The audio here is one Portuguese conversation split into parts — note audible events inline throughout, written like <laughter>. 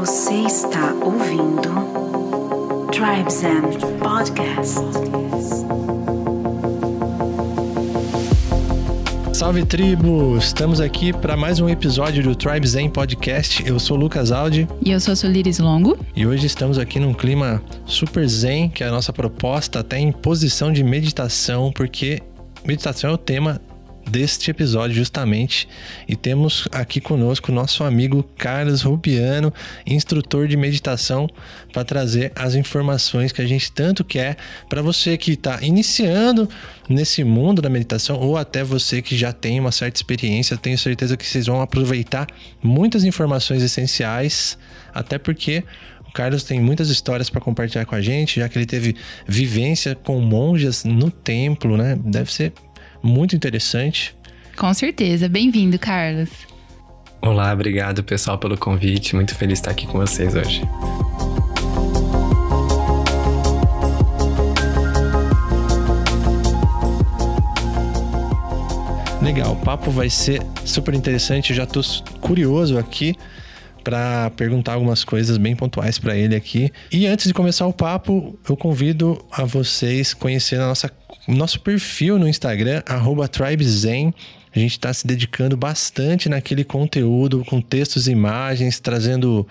Você está ouvindo Tribes and Podcast. Salve tribo! Estamos aqui para mais um episódio do Tribe Zen Podcast. Eu sou o Lucas Aldi E eu sou a Soliris Longo. e hoje estamos aqui num clima super zen, que é a nossa proposta até em posição de meditação, porque meditação é o tema deste episódio justamente. E temos aqui conosco nosso amigo Carlos Rubiano, instrutor de meditação, para trazer as informações que a gente tanto quer para você que está iniciando nesse mundo da meditação ou até você que já tem uma certa experiência. Tenho certeza que vocês vão aproveitar muitas informações essenciais, até porque o Carlos tem muitas histórias para compartilhar com a gente, já que ele teve vivência com monjas no templo, né? Deve ser muito interessante. Com certeza. Bem-vindo, Carlos. Olá, obrigado pessoal pelo convite. Muito feliz de estar aqui com vocês hoje. Legal, o papo vai ser super interessante. Eu já tô curioso aqui para perguntar algumas coisas bem pontuais para ele aqui. E antes de começar o papo, eu convido a vocês conhecerem a nossa nosso perfil no Instagram @tribezen. A gente está se dedicando bastante naquele conteúdo com textos e imagens, trazendo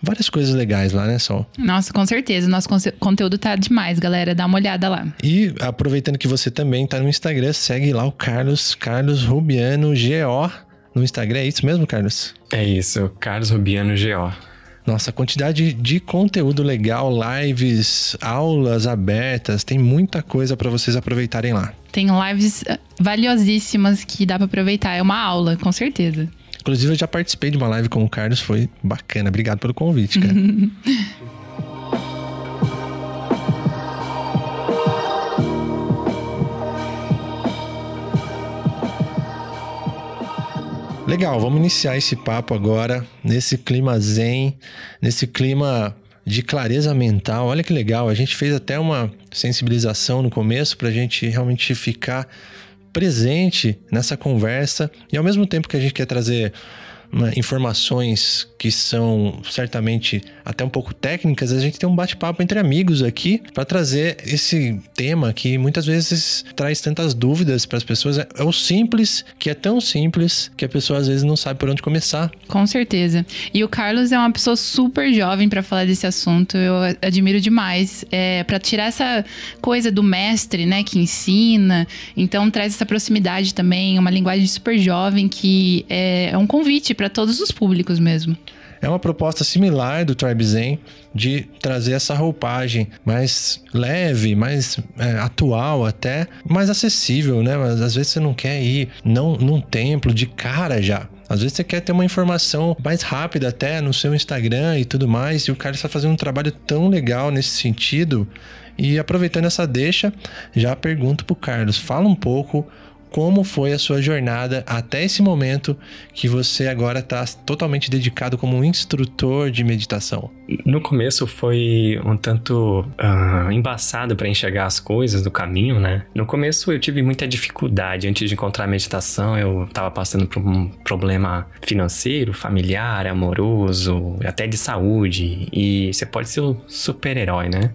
várias coisas legais lá, né, Sol? Nossa, com certeza. Nosso conteúdo tá demais, galera. Dá uma olhada lá. E aproveitando que você também tá no Instagram, segue lá o Carlos, Carlos Rubiano GO no Instagram. É isso mesmo, Carlos? É isso, Carlos Rubiano GO. Nossa, quantidade de conteúdo legal, lives, aulas abertas, tem muita coisa para vocês aproveitarem lá. Tem lives eh, valiosíssimas que dá pra aproveitar. É uma aula, com certeza. Inclusive, eu já participei de uma live com o Carlos, foi bacana. Obrigado pelo convite, cara. <laughs> Legal, vamos iniciar esse papo agora nesse clima zen, nesse clima de clareza mental. Olha que legal, a gente fez até uma sensibilização no começo para a gente realmente ficar presente nessa conversa e ao mesmo tempo que a gente quer trazer né, informações que são certamente até um pouco técnicas, a gente tem um bate-papo entre amigos aqui para trazer esse tema que muitas vezes traz tantas dúvidas para as pessoas. É, é o simples, que é tão simples que a pessoa às vezes não sabe por onde começar. Com certeza. E o Carlos é uma pessoa super jovem pra falar desse assunto. Eu admiro demais. É, para tirar essa coisa do mestre, né, que ensina. Então traz essa proximidade também, uma linguagem super jovem que é, é um convite pra todos os públicos mesmo. É uma proposta similar do Tribe Zen de trazer essa roupagem mais leve, mais é, atual até, mais acessível, né? Mas às vezes você não quer ir não num templo de cara já. Às vezes você quer ter uma informação mais rápida até no seu Instagram e tudo mais, e o cara está fazendo um trabalho tão legal nesse sentido. E aproveitando essa deixa, já pergunto pro Carlos, fala um pouco como foi a sua jornada até esse momento que você agora está totalmente dedicado como um instrutor de meditação? No começo foi um tanto ah, embaçado para enxergar as coisas do caminho, né? No começo eu tive muita dificuldade. Antes de encontrar a meditação, eu estava passando por um problema financeiro, familiar, amoroso, até de saúde. E você pode ser um super-herói, né?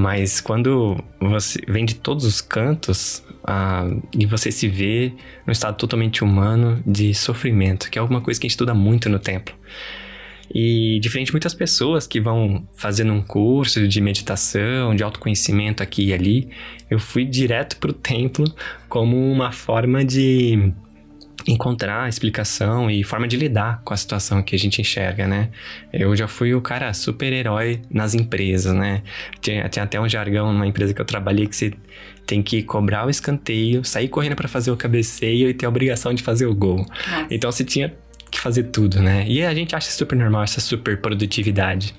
Mas quando você vem de todos os cantos ah, e você se vê num estado totalmente humano de sofrimento, que é alguma coisa que a gente estuda muito no templo. E diferente de muitas pessoas que vão fazendo um curso de meditação, de autoconhecimento aqui e ali, eu fui direto pro templo como uma forma de encontrar explicação e forma de lidar com a situação que a gente enxerga, né? Eu já fui o cara super-herói nas empresas, né? Tinha, tinha até um jargão numa empresa que eu trabalhei que você tem que cobrar o escanteio, sair correndo para fazer o cabeceio e ter a obrigação de fazer o gol. Então você tinha que fazer tudo, né? E a gente acha super normal essa super produtividade.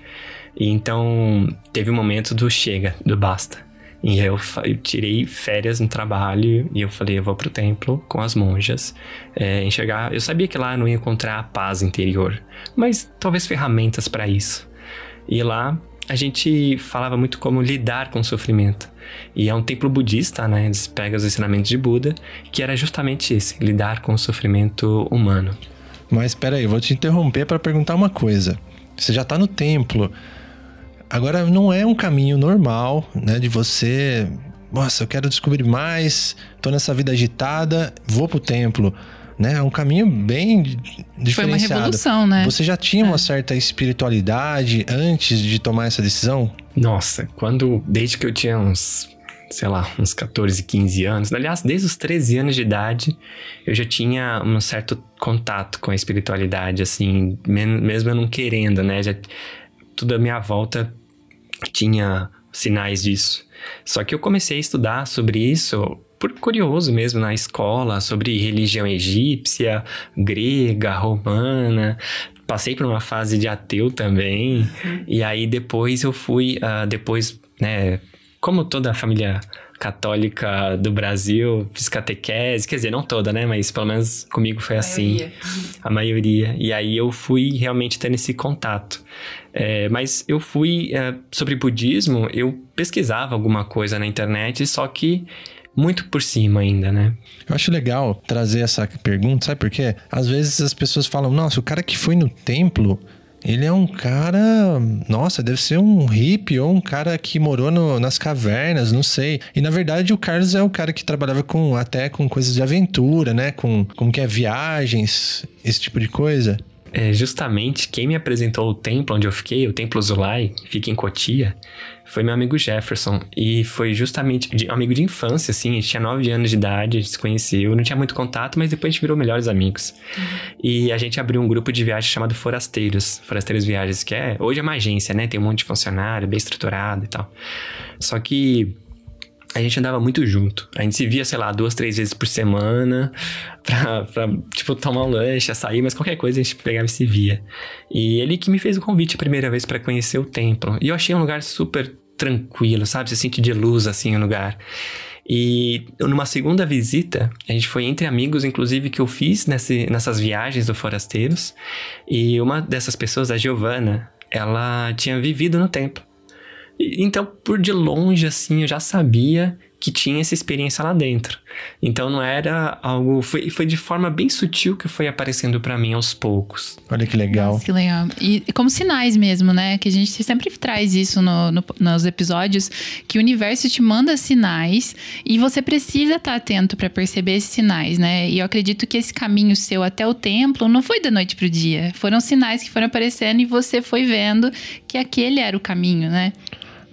E então teve um momento do chega, do basta. E aí eu, eu tirei férias no trabalho e eu falei, eu vou pro templo com as monjas, é, enxergar. Eu sabia que lá eu não ia encontrar a paz interior, mas talvez ferramentas para isso. E lá a gente falava muito como lidar com o sofrimento. E é um templo budista, né? Eles pegam os ensinamentos de Buda, que era justamente esse, lidar com o sofrimento humano. Mas espera aí, vou te interromper para perguntar uma coisa. você já está no templo. Agora, não é um caminho normal, né? De você. Nossa, eu quero descobrir mais, tô nessa vida agitada, vou pro templo. Né? É um caminho bem diferenciado. Foi uma revolução, né? Você já tinha é. uma certa espiritualidade antes de tomar essa decisão? Nossa, quando desde que eu tinha uns sei lá, uns 14, 15 anos. Aliás, desde os 13 anos de idade, eu já tinha um certo contato com a espiritualidade, assim, mesmo eu não querendo, né? Já, tudo à minha volta tinha sinais disso. Só que eu comecei a estudar sobre isso por curioso mesmo na escola, sobre religião egípcia, grega, romana. Passei por uma fase de ateu também. Uhum. E aí depois eu fui, uh, depois, né, como toda a família católica do Brasil, fiz catequese, quer dizer, não toda, né? Mas pelo menos comigo foi a assim. Maioria. A maioria. E aí eu fui realmente tendo esse contato. É, mas eu fui. É, sobre budismo, eu pesquisava alguma coisa na internet, só que muito por cima ainda, né? Eu acho legal trazer essa pergunta, sabe por quê? Às vezes as pessoas falam, nossa, o cara que foi no templo ele é um cara. Nossa, deve ser um hippie ou um cara que morou no, nas cavernas, não sei. E na verdade o Carlos é o cara que trabalhava com até com coisas de aventura, né? Com como que é viagens, esse tipo de coisa. É, justamente quem me apresentou o templo onde eu fiquei, o Templo Zulai, fica em Cotia, foi meu amigo Jefferson. E foi justamente de, um amigo de infância, assim. A gente tinha 9 anos de idade, a gente se conheceu. Não tinha muito contato, mas depois a gente virou melhores amigos. Uhum. E a gente abriu um grupo de viagem chamado Forasteiros. Forasteiros Viagens, que é... Hoje é uma agência, né? Tem um monte de funcionário, bem estruturado e tal. Só que a gente andava muito junto. A gente se via, sei lá, duas, três vezes por semana pra, pra tipo, tomar um lanche, sair, mas qualquer coisa a gente pegava e se via. E ele que me fez o convite a primeira vez para conhecer o templo. E eu achei um lugar super tranquilo, sabe? Você sente de luz assim o lugar. E numa segunda visita, a gente foi entre amigos, inclusive, que eu fiz nesse, nessas viagens do Forasteiros. E uma dessas pessoas, a Giovana, ela tinha vivido no templo. Então, por de longe, assim, eu já sabia que tinha essa experiência lá dentro. Então não era algo. Foi, foi de forma bem sutil que foi aparecendo para mim aos poucos. Olha que legal. Nossa, que legal. E como sinais mesmo, né? Que a gente sempre traz isso no, no, nos episódios, que o universo te manda sinais e você precisa estar atento para perceber esses sinais, né? E eu acredito que esse caminho seu até o templo não foi da noite pro dia. Foram sinais que foram aparecendo e você foi vendo que aquele era o caminho, né?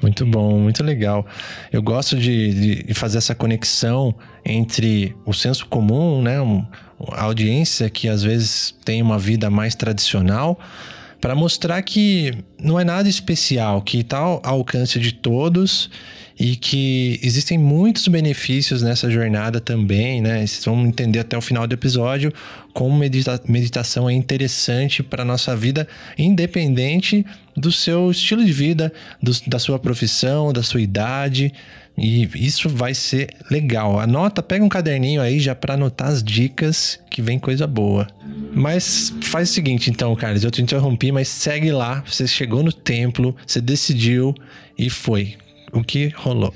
Muito bom, muito legal. Eu gosto de, de fazer essa conexão entre o senso comum, né? A audiência que às vezes tem uma vida mais tradicional, para mostrar que não é nada especial, que está ao alcance de todos e que existem muitos benefícios nessa jornada também, né? Vocês vão entender até o final do episódio como medita meditação é interessante para nossa vida, independente do seu estilo de vida, do, da sua profissão, da sua idade. E isso vai ser legal. Anota, pega um caderninho aí já para anotar as dicas que vem coisa boa. Mas faz o seguinte, então, Carlos, eu te interrompi, mas segue lá. Você chegou no templo, você decidiu e foi o que rolou?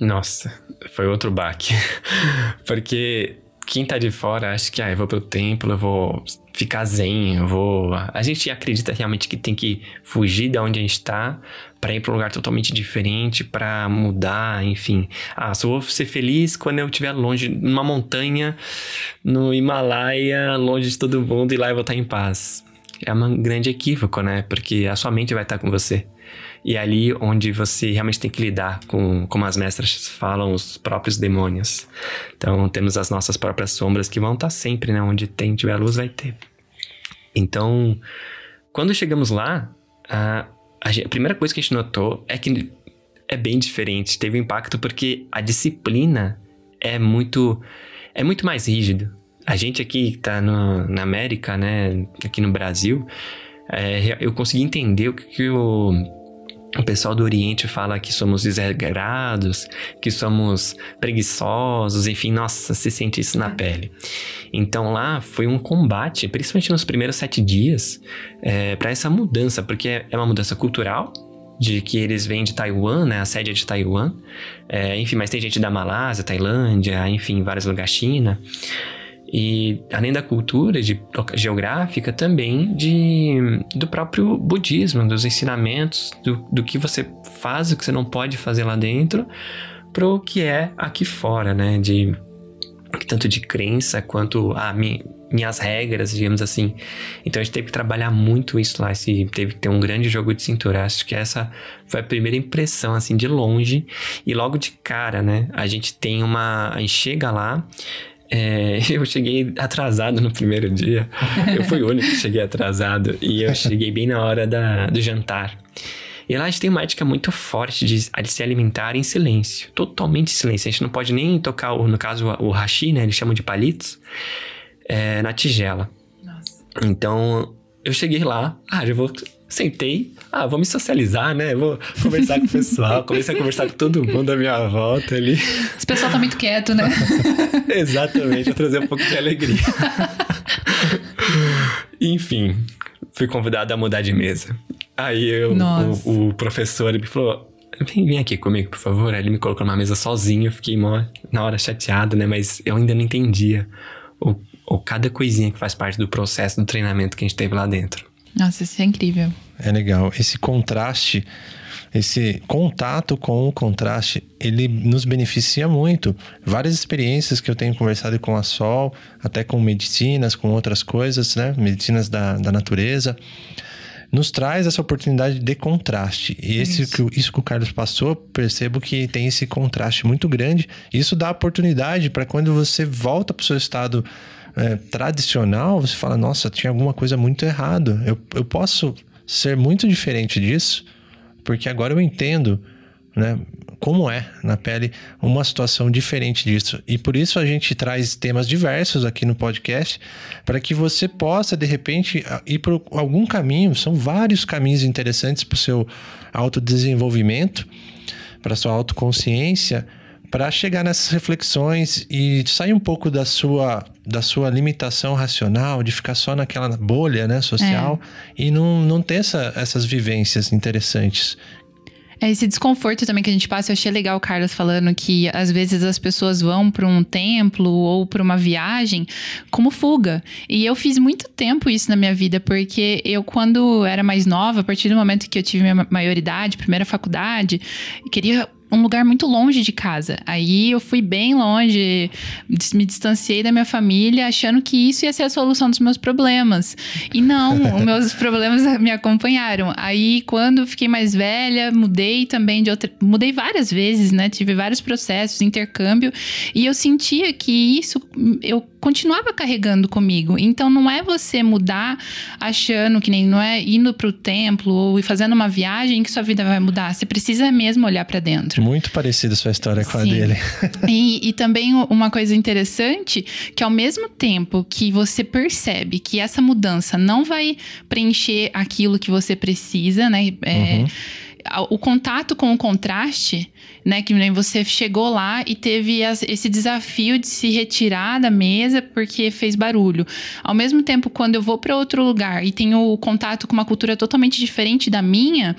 Nossa, foi outro baque. <laughs> Porque quem tá de fora acha que, ah, eu vou pro templo, eu vou ficar zen, eu vou. A gente acredita realmente que tem que fugir de onde a gente tá para ir para um lugar totalmente diferente, para mudar, enfim. Ah, só vou ser feliz quando eu estiver longe, numa montanha, no Himalaia, longe de todo mundo e lá eu vou estar em paz. É um grande equívoco, né? Porque a sua mente vai estar com você. E é ali onde você realmente tem que lidar com, como as mestras falam, os próprios demônios. Então, temos as nossas próprias sombras que vão estar sempre, né? Onde tem, tiver luz, vai ter. Então, quando chegamos lá, a, a, a primeira coisa que a gente notou é que é bem diferente. Teve um impacto porque a disciplina é muito, é muito mais rígido. A gente aqui que tá no, na América, né? Aqui no Brasil, é, eu consegui entender o que, que o o pessoal do Oriente fala que somos desregrados, que somos preguiçosos, enfim, nossa, se sente isso na é. pele. Então lá foi um combate, principalmente nos primeiros sete dias, é, para essa mudança, porque é uma mudança cultural, de que eles vêm de Taiwan, né? A sede é de Taiwan. É, enfim, mas tem gente da Malásia, Tailândia, enfim, vários lugares, China. E além da cultura de, geográfica, também de, do próprio budismo, dos ensinamentos, do, do que você faz, o que você não pode fazer lá dentro, para o que é aqui fora, né? De tanto de crença quanto a minha, minhas regras, digamos assim. Então a gente teve que trabalhar muito isso lá, esse, teve que ter um grande jogo de cintura. Acho que essa foi a primeira impressão, assim, de longe. E logo de cara, né? A gente tem uma. A gente chega lá. É, <laughs> eu cheguei atrasado no primeiro dia. Eu fui o único que cheguei atrasado. E eu cheguei bem na hora da, do jantar. E lá a gente tem uma ética muito forte de, se alimentar em silêncio. Totalmente em silêncio. A gente não pode nem tocar, no caso, o hashi, né? Eles chamam de palitos é, na tigela. Nossa. Então, eu cheguei lá, ah, já vou. Sentei, ah, vou me socializar, né? Vou conversar com o pessoal, comecei a conversar com todo mundo à minha volta ali. Esse pessoal tá muito quieto, né? <laughs> Exatamente, vou trazer um pouco de alegria. Enfim, fui convidado a mudar de mesa. Aí eu, o, o, professor me falou: Vem, vem aqui comigo, por favor. Aí ele me colocou numa mesa sozinho, eu fiquei mó, na hora chateado, né? Mas eu ainda não entendia o ou cada coisinha que faz parte do processo do treinamento que a gente teve lá dentro. Nossa, isso é incrível. É legal. Esse contraste, esse contato com o contraste, ele nos beneficia muito. Várias experiências que eu tenho conversado com a Sol, até com medicinas, com outras coisas, né? Medicinas da, da natureza nos traz essa oportunidade de contraste. E esse, isso. Que, isso que o Carlos passou, percebo que tem esse contraste muito grande. Isso dá oportunidade para quando você volta para o seu estado é, tradicional, você fala, nossa, tinha alguma coisa muito errado. Eu, eu posso ser muito diferente disso, porque agora eu entendo, né? Como é na pele uma situação diferente disso. E por isso a gente traz temas diversos aqui no podcast, para que você possa, de repente, ir por algum caminho. São vários caminhos interessantes para o seu autodesenvolvimento, para sua autoconsciência para chegar nessas reflexões e sair um pouco da sua da sua limitação racional, de ficar só naquela bolha né, social é. e não, não ter essa, essas vivências interessantes. É esse desconforto também que a gente passa. Eu achei legal o Carlos falando que às vezes as pessoas vão para um templo ou para uma viagem como fuga. E eu fiz muito tempo isso na minha vida, porque eu, quando era mais nova, a partir do momento que eu tive minha maioridade, primeira faculdade, queria um lugar muito longe de casa. Aí eu fui bem longe, me distanciei da minha família, achando que isso ia ser a solução dos meus problemas. E não, <laughs> os meus problemas <laughs> me acompanharam. Aí quando fiquei mais velha, mudei também de outra, mudei várias vezes, né? Tive vários processos, intercâmbio, e eu sentia que isso eu continuava carregando comigo. Então não é você mudar achando que nem não é indo para o templo ou fazendo uma viagem que sua vida vai mudar. Você precisa mesmo olhar para dentro. Muito parecida sua história com Sim. a dele. <laughs> e, e também uma coisa interessante que ao mesmo tempo que você percebe que essa mudança não vai preencher aquilo que você precisa, né? É, uhum o contato com o contraste, né? Que nem você chegou lá e teve esse desafio de se retirar da mesa porque fez barulho. Ao mesmo tempo, quando eu vou para outro lugar e tenho contato com uma cultura totalmente diferente da minha,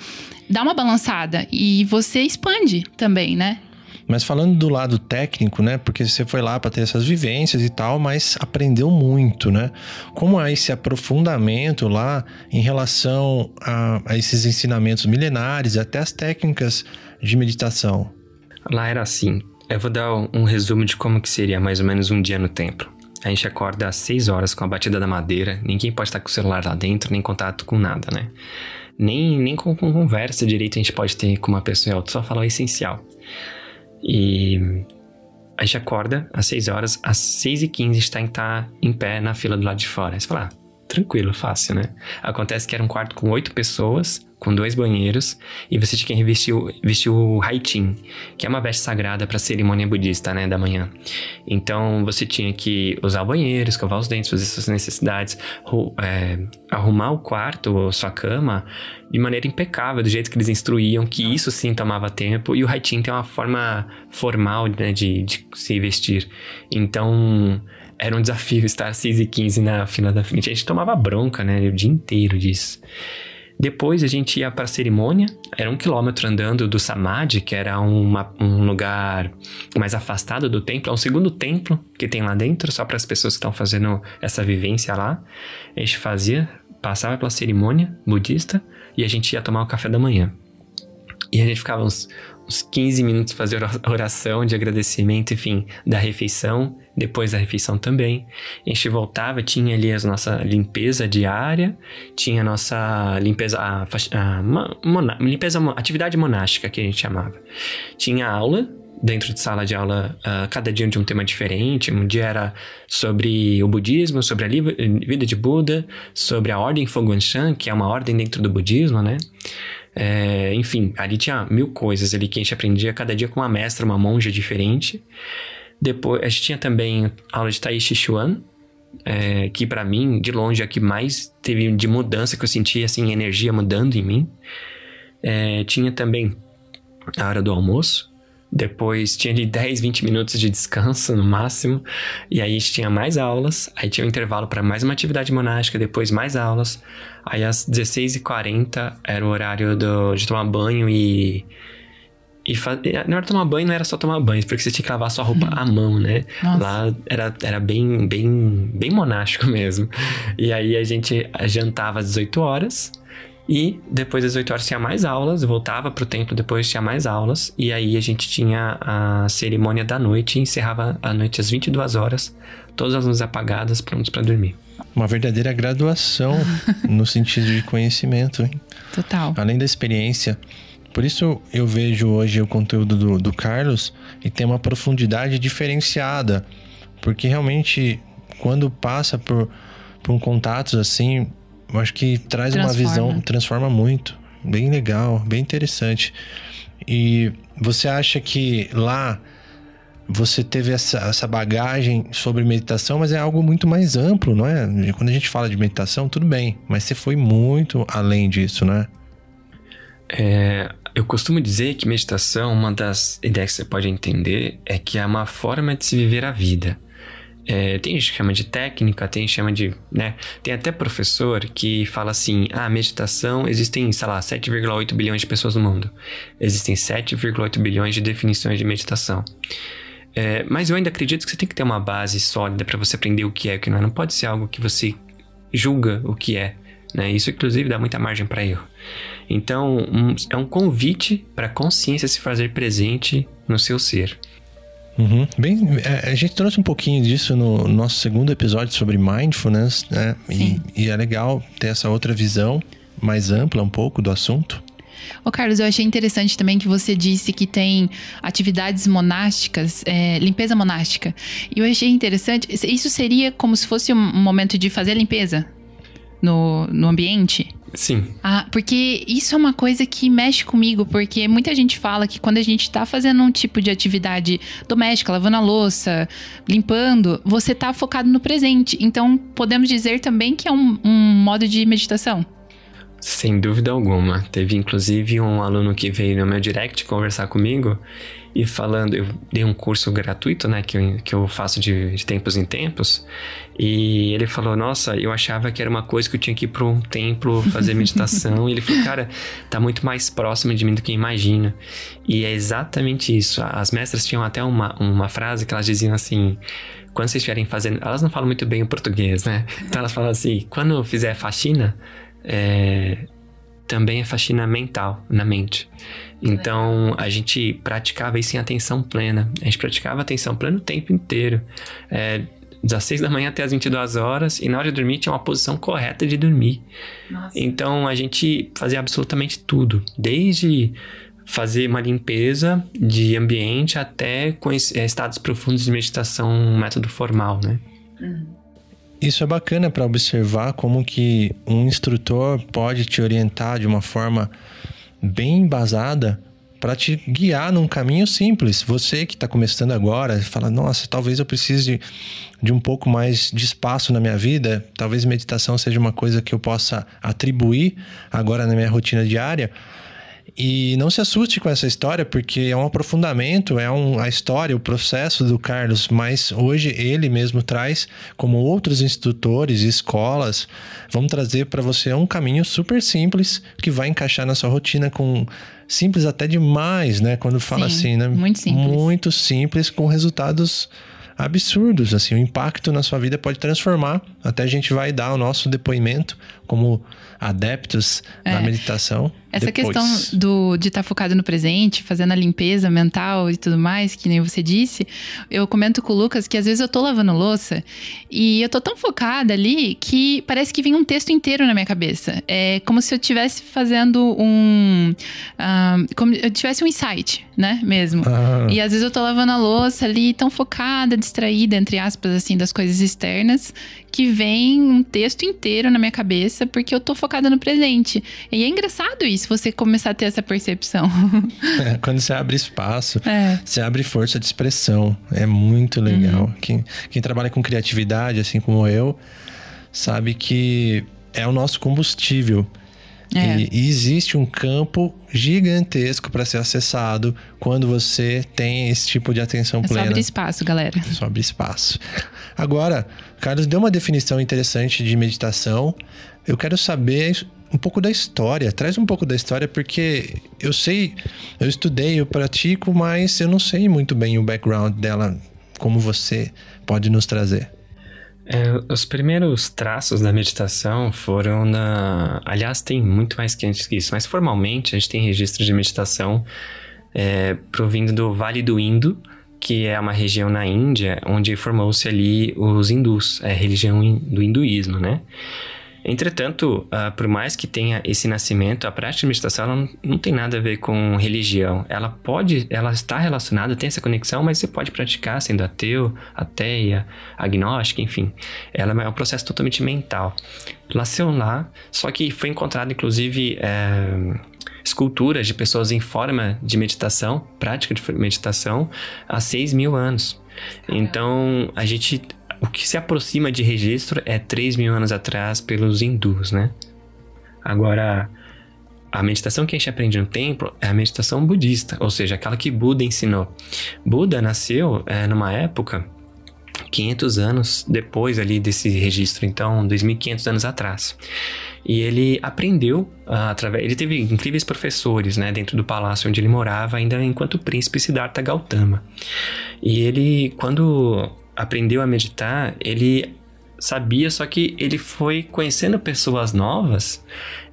dá uma balançada e você expande também, né? Mas falando do lado técnico, né? Porque você foi lá para ter essas vivências e tal, mas aprendeu muito, né? Como é esse aprofundamento lá em relação a, a esses ensinamentos milenares, até as técnicas de meditação? Lá era assim. Eu vou dar um resumo de como que seria mais ou menos um dia no templo. A gente acorda às 6 horas com a batida da madeira, ninguém pode estar com o celular lá dentro, nem contato com nada, né? Nem, nem com, com conversa direito a gente pode ter com uma pessoa, só falar o essencial. E a gente acorda às 6 horas, às 6 e 15 está em, tá em pé na fila do lado de fora. Aí você fala, ah, tranquilo, fácil, né? Acontece que era um quarto com oito pessoas, com dois banheiros, e você tinha que vestir vestir o haitin, que é uma veste sagrada para cerimônia budista, né, da manhã. Então você tinha que usar o banheiro, escovar os dentes, fazer suas necessidades, é, arrumar o quarto, sua cama, de maneira impecável, do jeito que eles instruíam, que isso sim tomava tempo, e o haitin tem uma forma formal né, de, de se vestir. Então era um desafio estar 6 e 15 na fila da frente. A gente tomava bronca, né? O dia inteiro disso. Depois a gente ia para a cerimônia, era um quilômetro andando do Samadhi, que era uma, um lugar mais afastado do templo, é um segundo templo que tem lá dentro, só para as pessoas que estão fazendo essa vivência lá. A gente fazia, passava pela cerimônia budista e a gente ia tomar o café da manhã. E a gente ficava uns, uns 15 minutos fazer <laughs> oração de agradecimento, enfim, da refeição, depois da refeição também. A gente voltava, tinha ali a nossa limpeza diária, tinha a nossa limpeza, a, a, limpeza, atividade monástica que a gente chamava. Tinha aula dentro de sala de aula, uh, cada dia de um tema diferente. Um dia era sobre o budismo, sobre a vida de Buda, sobre a ordem Foguanshan, que é uma ordem dentro do budismo, né? É, enfim, ali tinha mil coisas ali que a gente aprendia cada dia com uma mestra, uma monja diferente. Depois, a gente tinha também aula de Tai Chi Chuan, é, que para mim, de longe, é a que mais teve de mudança, que eu senti, assim, energia mudando em mim. É, tinha também a hora do almoço, depois tinha de 10, 20 minutos de descanso no máximo. E aí a gente tinha mais aulas. Aí tinha um intervalo para mais uma atividade monástica, depois mais aulas. Aí às 16h40 era o horário do, de tomar banho e. E na hora de tomar banho não era só tomar banho, porque você tinha que lavar sua roupa hum. à mão, né? Nossa. Lá era, era bem, bem, bem monástico <laughs> mesmo. E aí a gente jantava às 18 horas. E depois das 8 horas tinha mais aulas, voltava pro templo, depois tinha mais aulas. E aí a gente tinha a cerimônia da noite e encerrava a noite às 22 horas, todas as luzes apagadas, prontos para dormir. Uma verdadeira graduação <laughs> no sentido de conhecimento, hein? Total. Além da experiência. Por isso eu vejo hoje o conteúdo do, do Carlos e tem uma profundidade diferenciada. Porque realmente, quando passa por, por um contatos assim, eu acho que traz transforma. uma visão, transforma muito. Bem legal, bem interessante. E você acha que lá você teve essa, essa bagagem sobre meditação, mas é algo muito mais amplo, não é? Quando a gente fala de meditação, tudo bem, mas você foi muito além disso, né? É, eu costumo dizer que meditação, uma das ideias que você pode entender é que é uma forma de se viver a vida. É, tem gente que chama de técnica, tem chama de. Né? Tem até professor que fala assim: ah, meditação, existem, sei lá, 7,8 bilhões de pessoas no mundo. Existem 7,8 bilhões de definições de meditação. É, mas eu ainda acredito que você tem que ter uma base sólida para você aprender o que é e o que não é. Não pode ser algo que você julga o que é. Né? Isso, inclusive, dá muita margem para erro. Então, um, é um convite para a consciência se fazer presente no seu ser. Uhum. Bem, é, a gente trouxe um pouquinho disso no nosso segundo episódio sobre mindfulness, né? E, e, é legal ter essa outra visão mais ampla um pouco do assunto. Ô Carlos, eu achei interessante também que você disse que tem atividades monásticas, é, limpeza monástica. E eu achei interessante, isso seria como se fosse um momento de fazer a limpeza no, no ambiente? Sim. Ah, porque isso é uma coisa que mexe comigo, porque muita gente fala que quando a gente tá fazendo um tipo de atividade doméstica, lavando a louça, limpando, você tá focado no presente. Então, podemos dizer também que é um, um modo de meditação. Sem dúvida alguma. Teve inclusive um aluno que veio no meu direct conversar comigo e falando, eu dei um curso gratuito, né, que eu, que eu faço de, de tempos em tempos, e ele falou: Nossa, eu achava que era uma coisa que eu tinha que ir para um templo fazer meditação. <laughs> e ele falou: Cara, tá muito mais próximo de mim do que imagina. E é exatamente isso. As mestras tinham até uma, uma frase que elas diziam assim: Quando vocês estiverem fazendo. Elas não falam muito bem o português, né? <laughs> Então elas falam assim: Quando eu fizer faxina, é, também é faxina mental, na mente. Então, a gente praticava isso em atenção plena. A gente praticava atenção plena o tempo inteiro. É, das 6 da manhã até as 22 horas. E na hora de dormir tinha uma posição correta de dormir. Nossa. Então, a gente fazia absolutamente tudo. Desde fazer uma limpeza de ambiente até com é, estados profundos de meditação, um método formal, né? Uhum. Isso é bacana para observar como que um instrutor pode te orientar de uma forma bem embasada para te guiar num caminho simples. Você que está começando agora, fala: Nossa, talvez eu precise de, de um pouco mais de espaço na minha vida. Talvez meditação seja uma coisa que eu possa atribuir agora na minha rotina diária. E não se assuste com essa história, porque é um aprofundamento, é um, a história, o processo do Carlos, mas hoje ele mesmo traz, como outros instrutores e escolas, vamos trazer para você um caminho super simples que vai encaixar na sua rotina com simples até demais, né? Quando fala Sim, assim, né? muito simples. Muito simples com resultados absurdos, assim, o impacto na sua vida pode transformar. Até a gente vai dar o nosso depoimento como adeptos da meditação. Essa depois. questão do, de estar focado no presente, fazendo a limpeza mental e tudo mais, que nem você disse, eu comento com o Lucas que às vezes eu tô lavando louça e eu tô tão focada ali que parece que vem um texto inteiro na minha cabeça. É como se eu estivesse fazendo um. ah, como eu tivesse um insight, né? Mesmo. Ah. E às vezes eu tô lavando a louça ali, tão focada, distraída, entre aspas, assim, das coisas externas, que vem um texto inteiro na minha cabeça porque eu tô focada no presente. E é engraçado isso, você começar a ter essa percepção. <laughs> É, quando você abre espaço, É. você abre força de expressão. É muito legal. Uhum. Quem, quem trabalha com criatividade, assim como eu, sabe que é o nosso combustível. É. E, e existe um campo gigantesco para ser acessado quando você tem esse tipo de atenção É só plena. abrir espaço, galera. Só abre espaço. Agora, Carlos deu uma definição interessante de meditação. Eu quero saber um pouco da história. Traz um pouco da história, porque eu sei, eu estudei, eu pratico, mas eu não sei muito bem o background dela, como você pode nos trazer. É, os primeiros traços da meditação foram na. Aliás, tem muito mais que antes que isso, mas formalmente a gente tem registro de meditação é, provindo do Vale do Indo, que é uma região na Índia onde formou-se ali os hindus, é a religião do hinduísmo, né? Entretanto, ah, por mais que tenha esse nascimento, a prática meditação não, não tem nada a ver com religião. Ela pode, ela está relacionada, tem essa conexão, mas você pode praticar sendo ateu, ateia, agnóstico, enfim. Ela é um processo totalmente mental. Nasceu lá, só que foi encontrado, inclusive, eh, esculturas de pessoas em forma de meditação, prática de meditação, há 6 mil anos. Então, a gente. O que se aproxima de registro é 3 mil anos atrás pelos hindus, né? Agora, a meditação que a gente aprende no templo é a meditação budista, ou seja, aquela que Buda ensinou. Buda nasceu é, numa época 500 anos depois ali desse registro, então 2.500 anos atrás. E ele aprendeu ah, através, ele teve incríveis professores, né, dentro do palácio onde ele morava, ainda enquanto príncipe Siddhartha Gautama. E ele, quando aprendeu a meditar, ele sabia, só que ele foi conhecendo pessoas novas,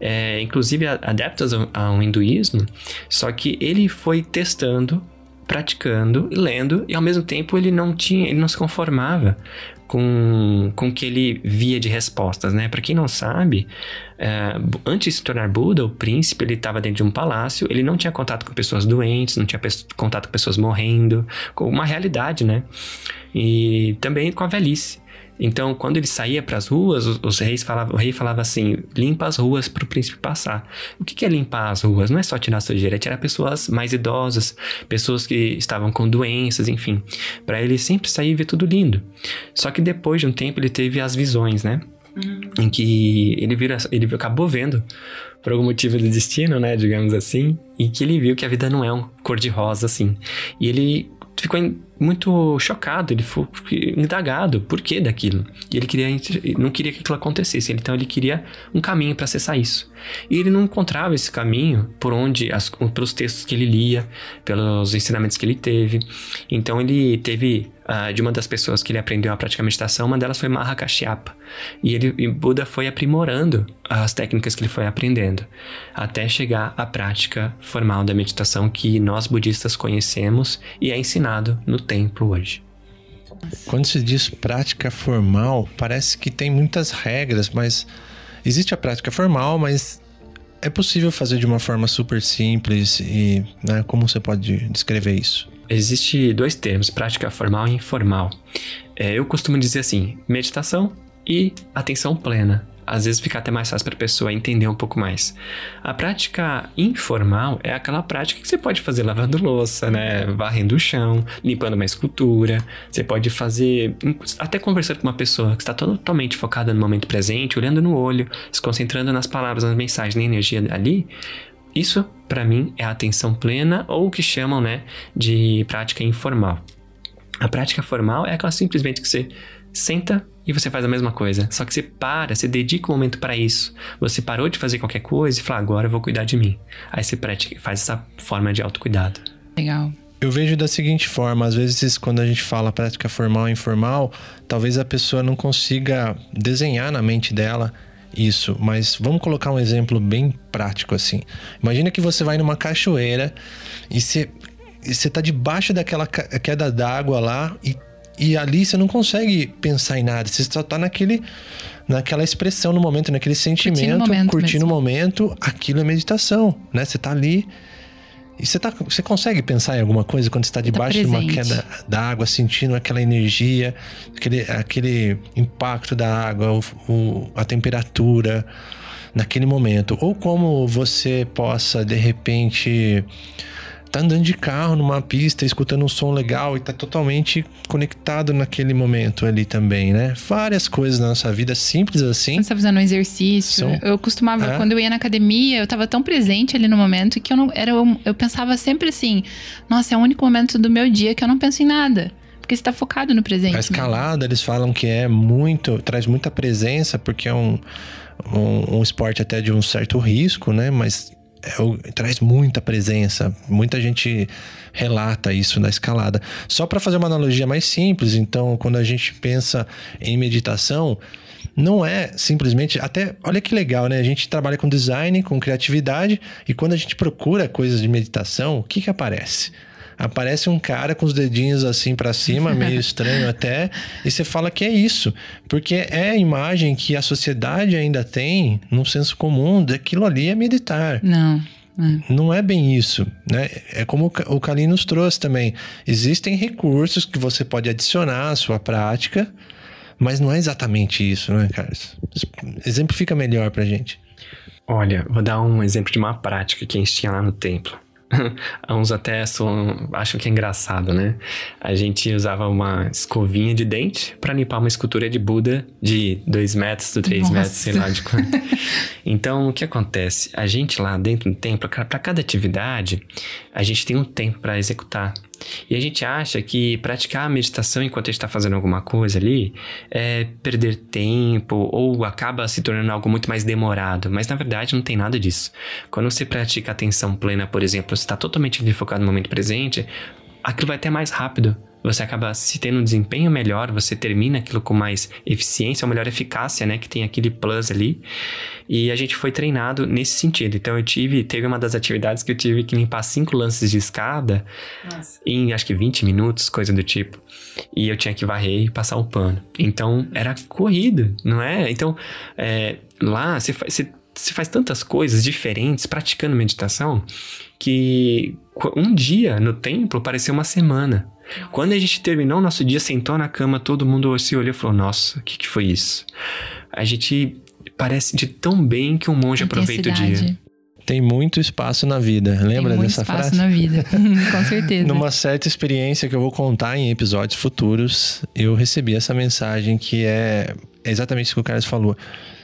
é, inclusive adeptas ao, ao hinduísmo, só que ele foi testando, praticando, e lendo, e ao mesmo tempo ele não tinha, ele não se conformava com, com o que ele via de respostas, né? Para quem não sabe, é, antes de se tornar Buda, o príncipe ele estava dentro de um palácio, ele não tinha contato com pessoas doentes, não tinha contato com pessoas morrendo, com uma realidade, né? E também com a velhice. Então, quando ele saía para as ruas, os, os reis falavam, o rei falava assim: limpa as ruas para o príncipe passar. O que, que é limpar as ruas? Não é só tirar sujeira, é tirar pessoas mais idosas, pessoas que estavam com doenças, enfim, para ele sempre sair e ver tudo lindo. Só que depois de um tempo ele teve as visões, né? Em que ele, vira, ele acabou vendo, por algum motivo do destino, né? Digamos assim, e que ele viu que a vida não é um cor-de-rosa assim. E ele ficou em- muito chocado, ele foi indagado por que daquilo. E ele queria não queria que aquilo acontecesse, então ele queria um caminho para acessar isso. E ele não encontrava esse caminho por onde as, pelos textos que ele lia, pelos ensinamentos que ele teve. Então ele teve ah, de uma das pessoas que ele aprendeu a praticar meditação, uma delas foi Mahakashyapa. E ele e Buda foi aprimorando as técnicas que ele foi aprendendo, até chegar à prática formal da meditação que nós budistas conhecemos e é ensinado no templo hoje. Quando se diz prática formal, parece que tem muitas regras, mas existe a prática formal, mas é possível fazer de uma forma super simples e, né, como você pode descrever isso? Existe dois termos, prática formal e informal. É, eu costumo dizer assim, meditação e atenção plena. Às vezes fica até mais fácil para a pessoa entender um pouco mais. A prática informal é aquela prática que você pode fazer lavando louça, né? Varrendo o chão, limpando uma escultura. Você pode fazer até conversando com uma pessoa que está totalmente focada no momento presente, olhando no olho, se concentrando nas palavras, nas mensagens, na energia ali Isso, para mim, é a atenção plena ou o que chamam, né, de prática informal. A prática formal é aquela simplesmente que você senta e você faz a mesma coisa. Só que você para, você dedica um momento para isso. Você parou de fazer qualquer coisa e fala, agora eu vou cuidar de mim. Aí você pratica, faz essa forma de autocuidado. Legal. Eu vejo da seguinte forma, às vezes quando a gente fala prática formal e informal, talvez a pessoa não consiga desenhar na mente dela isso, mas vamos colocar um exemplo bem prático assim. Imagina que você vai numa cachoeira e você, e você tá debaixo daquela queda d'água lá e, e ali você não consegue pensar em nada, você só tá naquele naquela expressão no momento, naquele sentimento, curtindo o momento, curtindo o momento aquilo é meditação, né? Você tá ali e você, tá, você consegue pensar em alguma coisa quando você está tá debaixo tá de uma queda d'água, sentindo aquela energia, aquele, aquele impacto da água, o, o, a temperatura naquele momento? Ou como você possa, de repente, tá andando de carro numa pista, escutando um som legal e tá totalmente conectado naquele momento ali também, né? Várias coisas na nossa vida simples assim. Quando você tá fazendo um exercício, eu costumava, é. quando eu ia na academia, eu tava tão presente ali no momento que eu não era eu, eu pensava sempre assim: "Nossa, é o único momento do meu dia que eu não penso em nada" porque você está focado no presente. A escalada, eles falam que é muito, traz muita presença, porque é um, um, um, esporte até de um certo risco, né? Mas é, traz muita presença. Muita gente relata isso na escalada. Só para fazer uma analogia mais simples, então, quando a gente pensa em meditação, não é simplesmente. Até, olha que legal, né? A gente trabalha com design, com criatividade, e quando a gente procura coisas de meditação, o que, que aparece? Aparece um cara com os dedinhos assim para cima, meio <laughs> estranho até, e você fala que é isso, porque é a imagem que a sociedade ainda tem no senso comum daquilo ali é meditar. Não. É. Não é bem isso, né? É como o Kalim nos trouxe também. Existem recursos que você pode adicionar à sua prática, mas não é exatamente isso, né, Carlos? Exemplifica melhor pra gente. Olha, vou dar um exemplo de uma prática que a gente tinha lá no templo. <laughs> Uns até são, acham que é engraçado, né? A gente usava uma escovinha de dente para limpar uma escultura de Buda de 2 metros, de 3 metros, sei lá de quanto. <laughs> então, o que acontece? A gente lá dentro do templo, para cada atividade, a gente tem um tempo para executar. E a gente acha que praticar a meditação enquanto a gente está fazendo alguma coisa ali é perder tempo ou acaba se tornando algo muito mais demorado. Mas na verdade não tem nada disso. Quando você pratica atenção plena, por exemplo, você está totalmente focado no momento presente, aquilo vai até mais rápido você acaba se tendo um desempenho melhor, você termina aquilo com mais eficiência, ou melhor eficácia, né? Que tem aquele plus ali. E a gente foi treinado nesse sentido. Então eu tive, teve uma das atividades que eu tive que limpar cinco lances de escada Nossa. em acho que 20 minutos, coisa do tipo. E eu tinha que varrer e passar o pano. Então era corrido, não é? Então é, lá você você, você faz tantas coisas diferentes praticando meditação que um dia no templo pareceu uma semana. Quando a gente terminou o nosso dia, sentou na cama, todo mundo se olhou e falou: Nossa, o que, que foi isso? A gente parece de tão bem que um monge aproveita o dia. Tem muito espaço na vida. Lembra Tem muito dessa espaço frase? na vida, <laughs> com certeza. Numa certa experiência que eu vou contar em episódios futuros, eu recebi essa mensagem que é exatamente isso que o Carlos falou.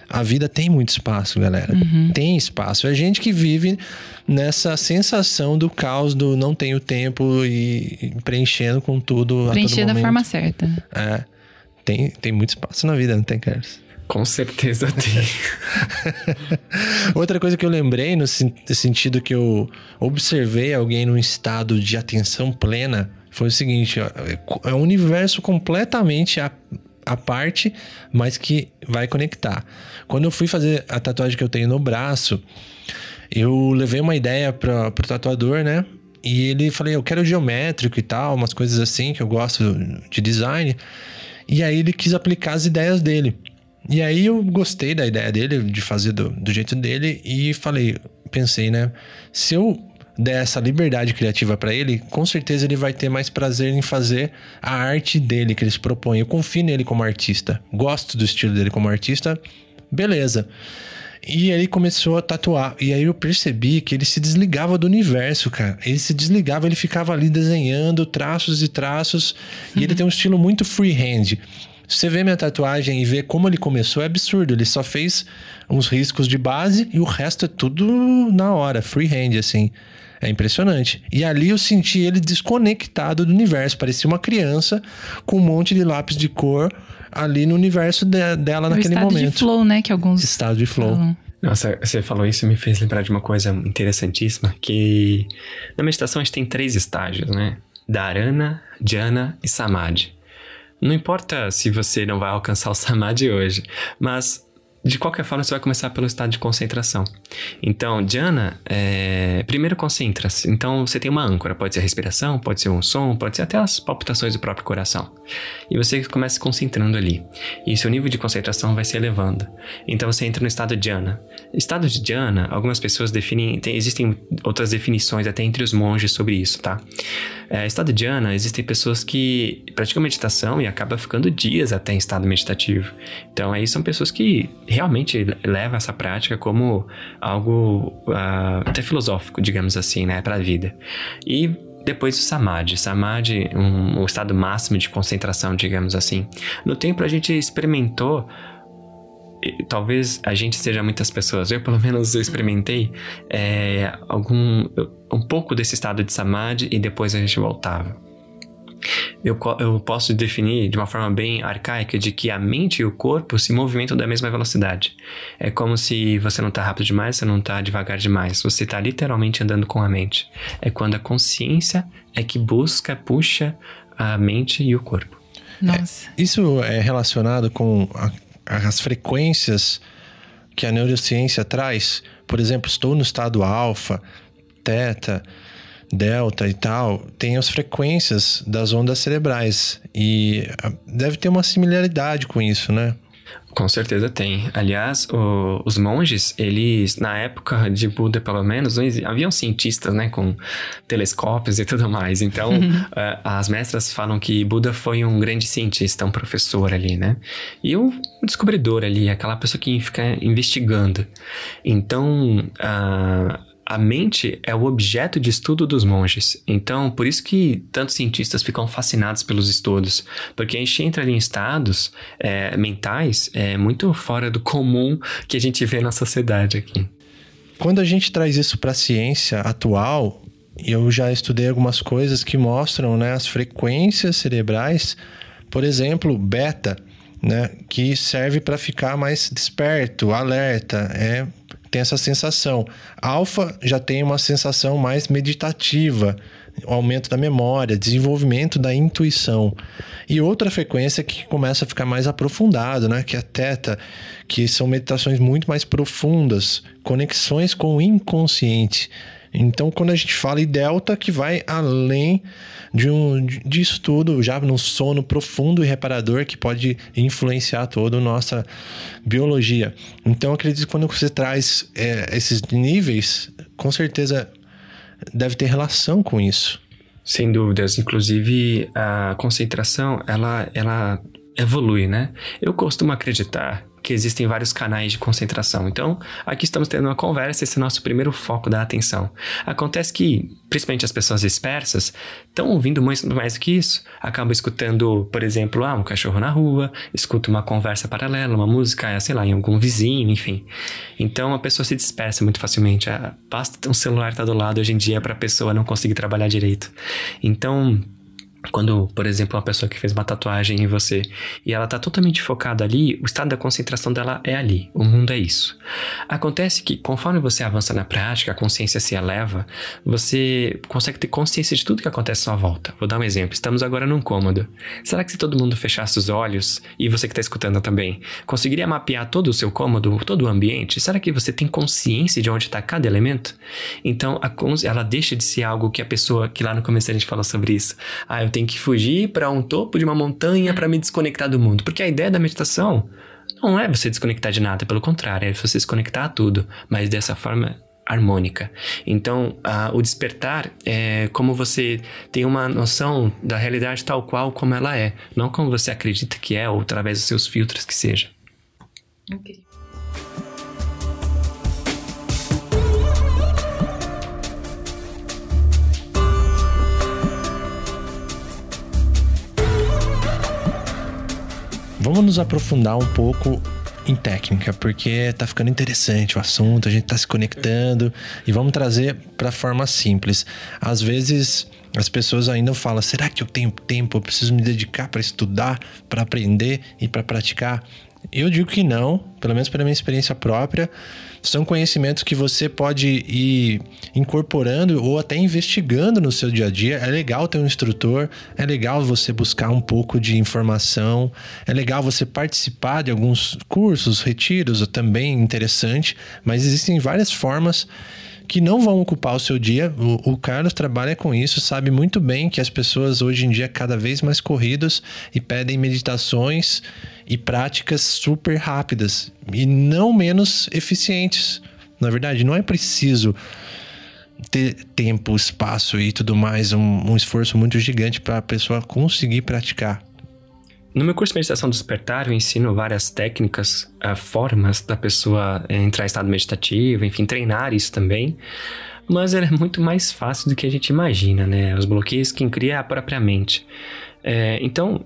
A vida tem muito espaço, galera. Uhum. Tem espaço. É gente que vive nessa sensação do caos do não tenho tempo e preenchendo com tudo. Preencher da forma certa. É. Tem, tem muito espaço na vida, não tem, Carlos? Com certeza tem. <laughs> Outra coisa que eu lembrei, no sentido que eu observei alguém num estado de atenção plena, foi o seguinte: ó, é um universo completamente a parte, mas que vai conectar. Quando eu fui fazer a tatuagem que eu tenho no braço, eu levei uma ideia para pro tatuador, né? E ele falei, eu quero geométrico e tal, umas coisas assim que eu gosto de design. E aí ele quis aplicar as ideias dele. E aí eu gostei da ideia dele, de fazer do, do jeito dele, e falei, pensei, né? Se eu der essa liberdade criativa para ele, com certeza ele vai ter mais prazer em fazer a arte dele que ele se propõe. Eu confio nele como artista, gosto do estilo dele como artista, beleza. E ele começou a tatuar. E aí eu percebi que ele se desligava do universo, cara. Ele se desligava, ele ficava ali desenhando traços e traços. Uhum. E ele uhum. tem um estilo muito freehand. Se você vê minha tatuagem e vê como ele começou, é absurdo. Ele só fez uns riscos de base e o resto é tudo na hora, freehand, assim. É impressionante. E ali eu senti ele desconectado do universo. Parecia uma criança com um monte de lápis de cor ali no universo de, dela o naquele estado momento. de flow, né? Que alguns Estado de flow. falam. Nossa, você falou isso e me fez lembrar de uma coisa interessantíssima, que na meditação a gente tem três estágios, né? Dharana, Jhana e Samadhi. Não importa se você não vai alcançar o Samadhi hoje, mas de qualquer forma você vai começar pelo estado de concentração. Então, Jhana, é... primeiro concentra-se. Então você tem uma âncora, pode ser a respiração, pode ser um som, pode ser até as palpitações do próprio coração. E você começa se concentrando ali. E seu nível de concentração vai se elevando. Então você entra no estado Jhana. Estado de Jhana, algumas pessoas definem, tem, existem outras definições até entre os monges sobre isso, tá? É, estado Jhana, existem pessoas que praticam meditação e acabam ficando dias até em estado meditativo. Então aí são pessoas que realmente levam essa prática como algo ah, até filosófico, digamos assim, né, para a vida. E depois o Samadhi. Samadhi, um, o estado máximo de concentração, digamos assim. No tempo a gente experimentou talvez a gente seja muitas pessoas, eu pelo menos experimentei é, algum um pouco desse estado de samadhi e depois a gente voltava. Eu, eu posso definir de uma forma bem arcaica de que a mente e o corpo se movimentam da mesma velocidade. É como se você não está rápido demais, você não está devagar demais. Você está literalmente andando com a mente. É quando a consciência é que busca, puxa a mente e o corpo. Nossa. Isso é relacionado com a- as frequências que a neurociência traz. Por exemplo, estou no estado alfa, teta, delta e tal. Tem as frequências das ondas cerebrais. E ah, deve ter uma similaridade com isso, né? Com certeza tem. Aliás, o- os monges, eles, na época de Buda, pelo menos, haviam cientistas, né, com telescópios e tudo mais. Então, <laughs> eh, as mestras falam que Buda foi um grande cientista, um professor ali, né? E um descobridor ali, aquela pessoa que fica investigando. Então, a a mente é o objeto de estudo dos monges. Então, por isso que tantos cientistas ficam fascinados pelos estudos. Porque a gente entra em estados é, mentais é, muito fora do comum que a gente vê na sociedade aqui. Quando a gente traz isso para a ciência atual, eu já estudei algumas coisas que mostram né, as frequências cerebrais, por exemplo, beta, né, que serve para ficar mais desperto, alerta, é, tem essa sensação. Alfa já tem uma sensação mais meditativa, aumento da memória, desenvolvimento da intuição. E outra frequência que começa a ficar mais aprofundado, né? Que é a teta, que são meditações muito mais profundas, conexões com o inconsciente. Então, quando a gente fala em delta, que vai além de um, disso tudo, já num sono profundo e reparador que pode influenciar toda a nossa biologia. Então, acredito que quando você traz é, esses níveis, com certeza deve ter relação com isso. Sem dúvidas. Inclusive, a concentração, ela, ela evolui, né? Eu costumo acreditar que existem vários canais de concentração. Então, aqui estamos tendo uma conversa, esse é o nosso primeiro foco da atenção. Acontece que, principalmente as pessoas dispersas, estão ouvindo muito mais do que isso. Acabam escutando, por exemplo, ah, um cachorro na rua, escuta uma conversa paralela, uma música, sei lá, em algum vizinho, enfim. Então, a pessoa se dispersa muito facilmente. Ah, Basta um celular estar do lado hoje em dia para a pessoa não conseguir trabalhar direito. Então, quando, por exemplo, uma pessoa que fez uma tatuagem em você e ela tá totalmente focada ali, o estado da concentração dela é ali. O mundo é isso. Acontece que, conforme você avança na prática, a consciência se eleva, você consegue ter consciência de tudo que acontece à sua volta. Vou dar um exemplo. Estamos agora num cômodo. Será que se todo mundo fechasse os olhos, e você que está escutando também, conseguiria mapear todo o seu cômodo, todo o ambiente? Será que você tem consciência de onde está cada elemento? Então, ela deixa de ser algo que a pessoa, que lá no começo a gente falou sobre isso. Ah, eu tenho que fugir para um topo de uma montanha para me desconectar do mundo. Porque a ideia da meditação não é você desconectar de nada, pelo contrário, é você se conectar a tudo, mas dessa forma harmônica. Então, o despertar é como você tem uma noção da realidade tal qual como ela é, não como você acredita que é ou através dos seus filtros que seja. Incrível. Vamos nos aprofundar um pouco em técnica, porque tá ficando interessante o assunto, a gente tá se conectando e vamos trazer para forma simples. Às vezes as pessoas ainda falam: será que eu tenho tempo? Eu preciso me dedicar para estudar, para aprender e para praticar? Eu digo que não, pelo menos pela minha experiência própria. São conhecimentos que você pode ir incorporando ou até investigando no seu dia a dia. É legal ter um instrutor, é legal você buscar um pouco de informação, é legal você participar de alguns cursos, retiros, também interessante, mas existem várias formas que não vão ocupar o seu dia. O, o, Carlos trabalha com isso, sabe muito bem que as pessoas hoje em dia cada vez mais corridas e pedem meditações e práticas super rápidas e não menos eficientes. Na verdade, não é preciso ter tempo, espaço e tudo mais, um, um esforço muito gigante para a pessoa conseguir praticar. No meu curso de meditação despertar, eu ensino várias técnicas, uh, formas da pessoa entrar em estado meditativo, enfim, treinar isso também. Mas é <laughs> muito mais fácil do que a gente imagina, né? Os bloqueios quem cria é a própria mente. É, então,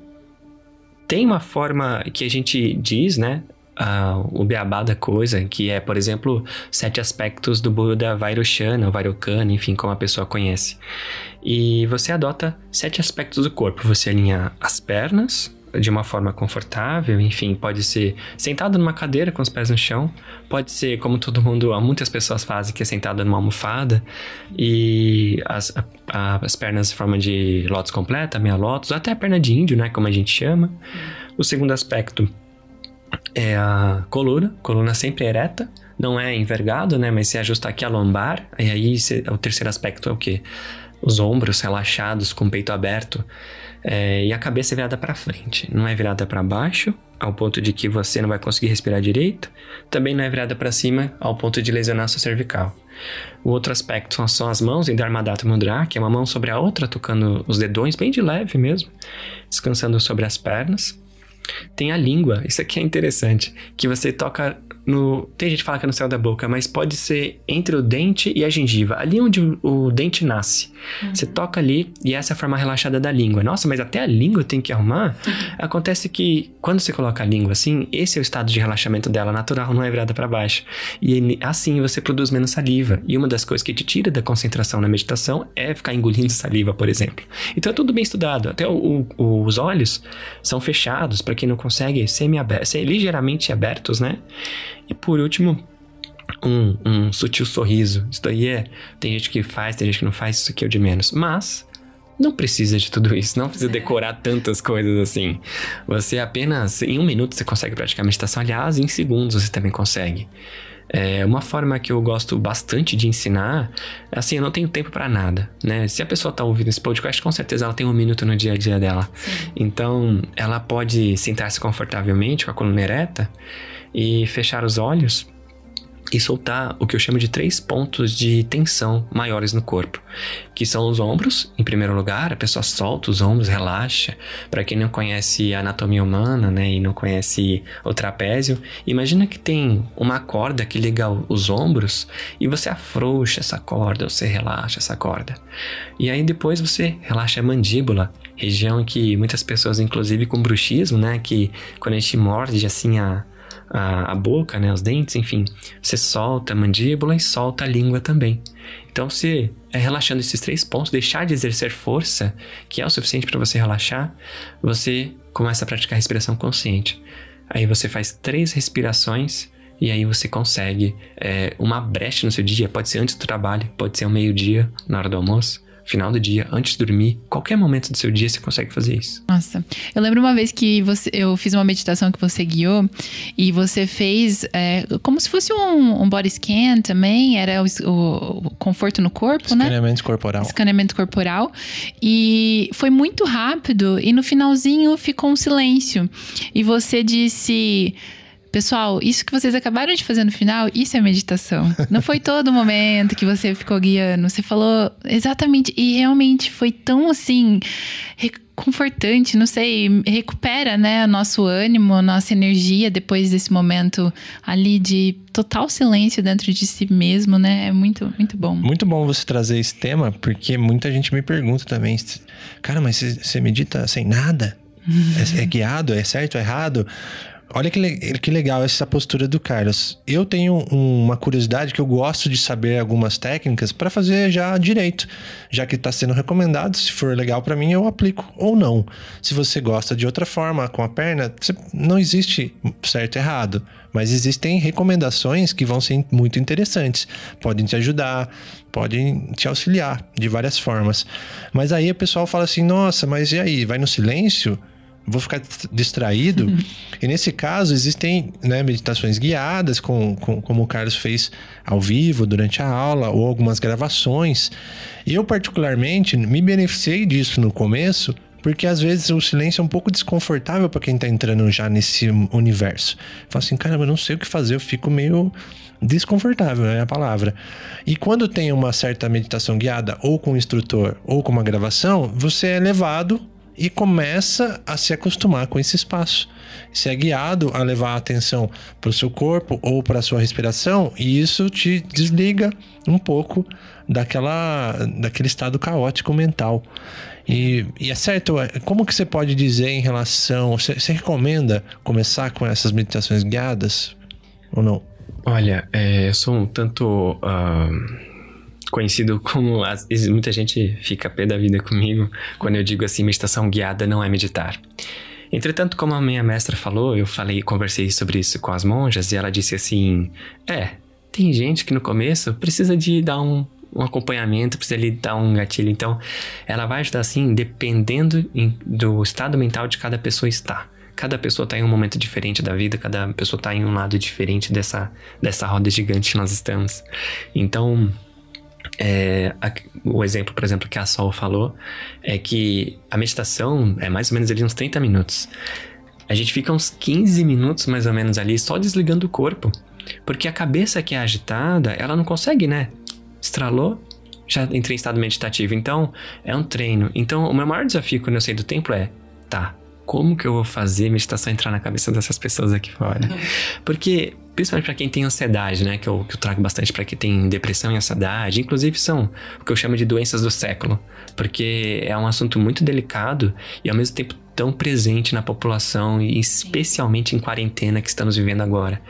tem uma forma que a gente diz, né? Uh, o beabá da coisa, que é, por exemplo, sete aspectos do Buda Vairoshana, Vairocana, enfim, como a pessoa conhece. E você adota sete aspectos do corpo. Você alinha as pernas, de uma forma confortável, enfim, pode ser sentado numa cadeira com os pés no chão, pode ser como todo mundo, muitas pessoas fazem, que é sentada numa almofada e as, a, as pernas em forma de lótus completa, meia lótus, até a perna de índio, né, como a gente chama. O segundo aspecto é a coluna, coluna sempre ereta, não é envergado, né, mas se ajusta aqui a lombar, e aí o terceiro aspecto é o que? Os ombros relaxados, com o peito aberto, é, e a cabeça é virada para frente, não é virada para baixo, ao ponto de que você não vai conseguir respirar direito, também não é virada para cima, ao ponto de lesionar sua cervical. O outro aspecto são, as mãos em Dharmadhata Mudra, que é uma mão sobre a outra, tocando os dedões, bem de leve mesmo, descansando sobre as pernas. Tem a língua, isso aqui é interessante, que você toca no. Tem gente que fala que é no céu da boca, mas pode ser entre o dente e a gengiva, ali onde o, o dente nasce. Uhum. Você toca ali e essa é a forma relaxada da língua. Nossa, mas até a língua tem que arrumar? Uhum. Acontece que quando você coloca a língua assim, esse é o estado de relaxamento dela, natural, não é virada para baixo. E assim você produz menos saliva. E uma das coisas que te tira da concentração na meditação é ficar engolindo saliva, por exemplo. Então é tudo bem estudado. Até o, o, os olhos são fechados para quem não consegue semi-abertos, ligeiramente abertos, né? E por último, um, um sutil sorriso. Isso daí é. Tem gente que faz, tem gente que não faz, isso aqui é o de menos. Mas não precisa de tudo isso, não precisa decorar tantas coisas assim. Você apenas, em um minuto, você consegue praticar meditação. Aliás, em segundos você também consegue. É, uma forma que eu gosto bastante de ensinar, assim, eu não tenho tempo para nada, né? Se a pessoa tá ouvindo esse podcast, com certeza ela tem um minuto no dia a dia dela. Sim. Então, ela pode sentar-se confortavelmente com a coluna ereta e fechar os olhos e soltar o que eu chamo de três pontos de tensão maiores no corpo, que são os ombros, em primeiro lugar, a pessoa solta os ombros, relaxa. Para quem não conhece a anatomia humana, né, e não conhece o trapézio, imagina que tem uma corda que liga os ombros e você afrouxa essa corda, você relaxa essa corda. E aí depois você relaxa a mandíbula, região que muitas pessoas, inclusive com bruxismo, né, que quando a gente morde assim a a, a boca, né, os dentes, enfim, você solta a mandíbula e solta a língua também. Então, se é relaxando esses três pontos, deixar de exercer força, que é o suficiente para você relaxar, você começa a praticar respiração consciente. Aí você faz três respirações e aí você consegue é, uma brecha no seu dia. Pode ser antes do trabalho, pode ser ao meio-dia, na hora do almoço final do dia, antes de dormir, qualquer momento do seu dia você consegue fazer isso. Nossa, eu lembro uma vez que você, eu fiz uma meditação que você guiou e você fez é, como se fosse um, um, body scan também, era o, o conforto no corpo, Escaneamento né? Escaneamento corporal. Escaneamento corporal. E foi muito rápido e no finalzinho ficou um silêncio. E você disse Pessoal, isso que vocês acabaram de fazer no final, isso é meditação. Não foi todo momento que você ficou guiando. Você falou exatamente. E realmente foi tão assim. Reconfortante, não sei, recupera, né, o nosso ânimo, a nossa energia depois desse momento ali de total silêncio dentro de si mesmo, né? É muito, muito bom. Muito bom você trazer esse tema, porque muita gente me pergunta também, cara, mas você medita sem nada? é, é guiado, é certo, é errado. Olha que, que legal essa postura do Carlos. Eu tenho uma curiosidade que eu gosto de saber algumas técnicas para fazer já direito. Já que está sendo recomendado, se for legal para mim, eu aplico ou não. Se você gosta de outra forma, com a perna, não existe certo e errado. Mas existem recomendações que vão ser muito interessantes. Podem te ajudar, podem te auxiliar de várias formas. Mas aí o pessoal fala assim: nossa, mas e aí? Vai no silêncio? Vou ficar distraído. Uhum. <laughs> E nesse caso, existem né, meditações guiadas, com, com, como o Carlos fez ao vivo durante a aula, ou algumas gravações. E eu, particularmente, me beneficiei disso no começo, porque às vezes o silêncio é um pouco desconfortável para quem está entrando já nesse universo. Fala assim, caramba, eu não sei o que fazer, eu fico meio desconfortável, é a palavra. E quando tem uma certa meditação guiada, ou com o instrutor, ou com uma gravação, você é levado e começa a se acostumar com esse espaço. Se é guiado a levar a atenção para o seu corpo ou para a sua respiração, e isso te desliga um pouco daquela, daquele estado caótico mental. E, e é certo, é, como que você pode dizer em relação. Você, você recomenda começar com essas meditações guiadas ou não? Olha, é, eu sou um tanto. Uh conhecido como. Muita gente fica pé da vida comigo quando eu digo assim: meditação guiada não é meditar. Entretanto, como a minha mestra falou, eu falei, conversei sobre isso com as monjas e ela disse assim: é, tem gente que no começo precisa de dar um, um acompanhamento, precisa lhe dar um gatilho. Então, ela vai ajudar assim, dependendo do estado mental de cada pessoa está. Cada pessoa está em um momento diferente da vida, cada pessoa está em um lado diferente dessa, dessa roda gigante que nós estamos. Então, é, a, o exemplo, por exemplo, que a Sol falou é que a meditação é mais ou menos ali uns 30 minutos. A gente fica uns 15 minutos mais ou menos ali só desligando o corpo. Porque a cabeça que é agitada, ela não consegue, né? Estralou, já entrei em estado meditativo. Então, é um treino. Então, o meu maior desafio quando eu sair do templo é: tá, como que eu vou fazer meditação entrar na cabeça dessas pessoas aqui fora? <laughs> Porque principalmente para quem tem ansiedade, né? Que eu, que eu trago bastante para quem tem depressão e ansiedade. Inclusive, são o que eu chamo de doenças do século, porque é um assunto muito delicado e ao mesmo tempo tão presente na população, e especialmente em quarentena que estamos vivendo agora.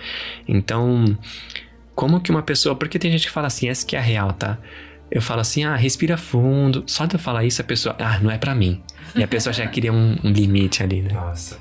Então, como que uma pessoa. Porque tem gente que fala assim, essa que é a real, tá? Eu falo assim, ah, respira fundo. Só de eu falar isso, a pessoa, ah, não é para mim. E a pessoa já <laughs> queria um, um limite ali, né? Nossa.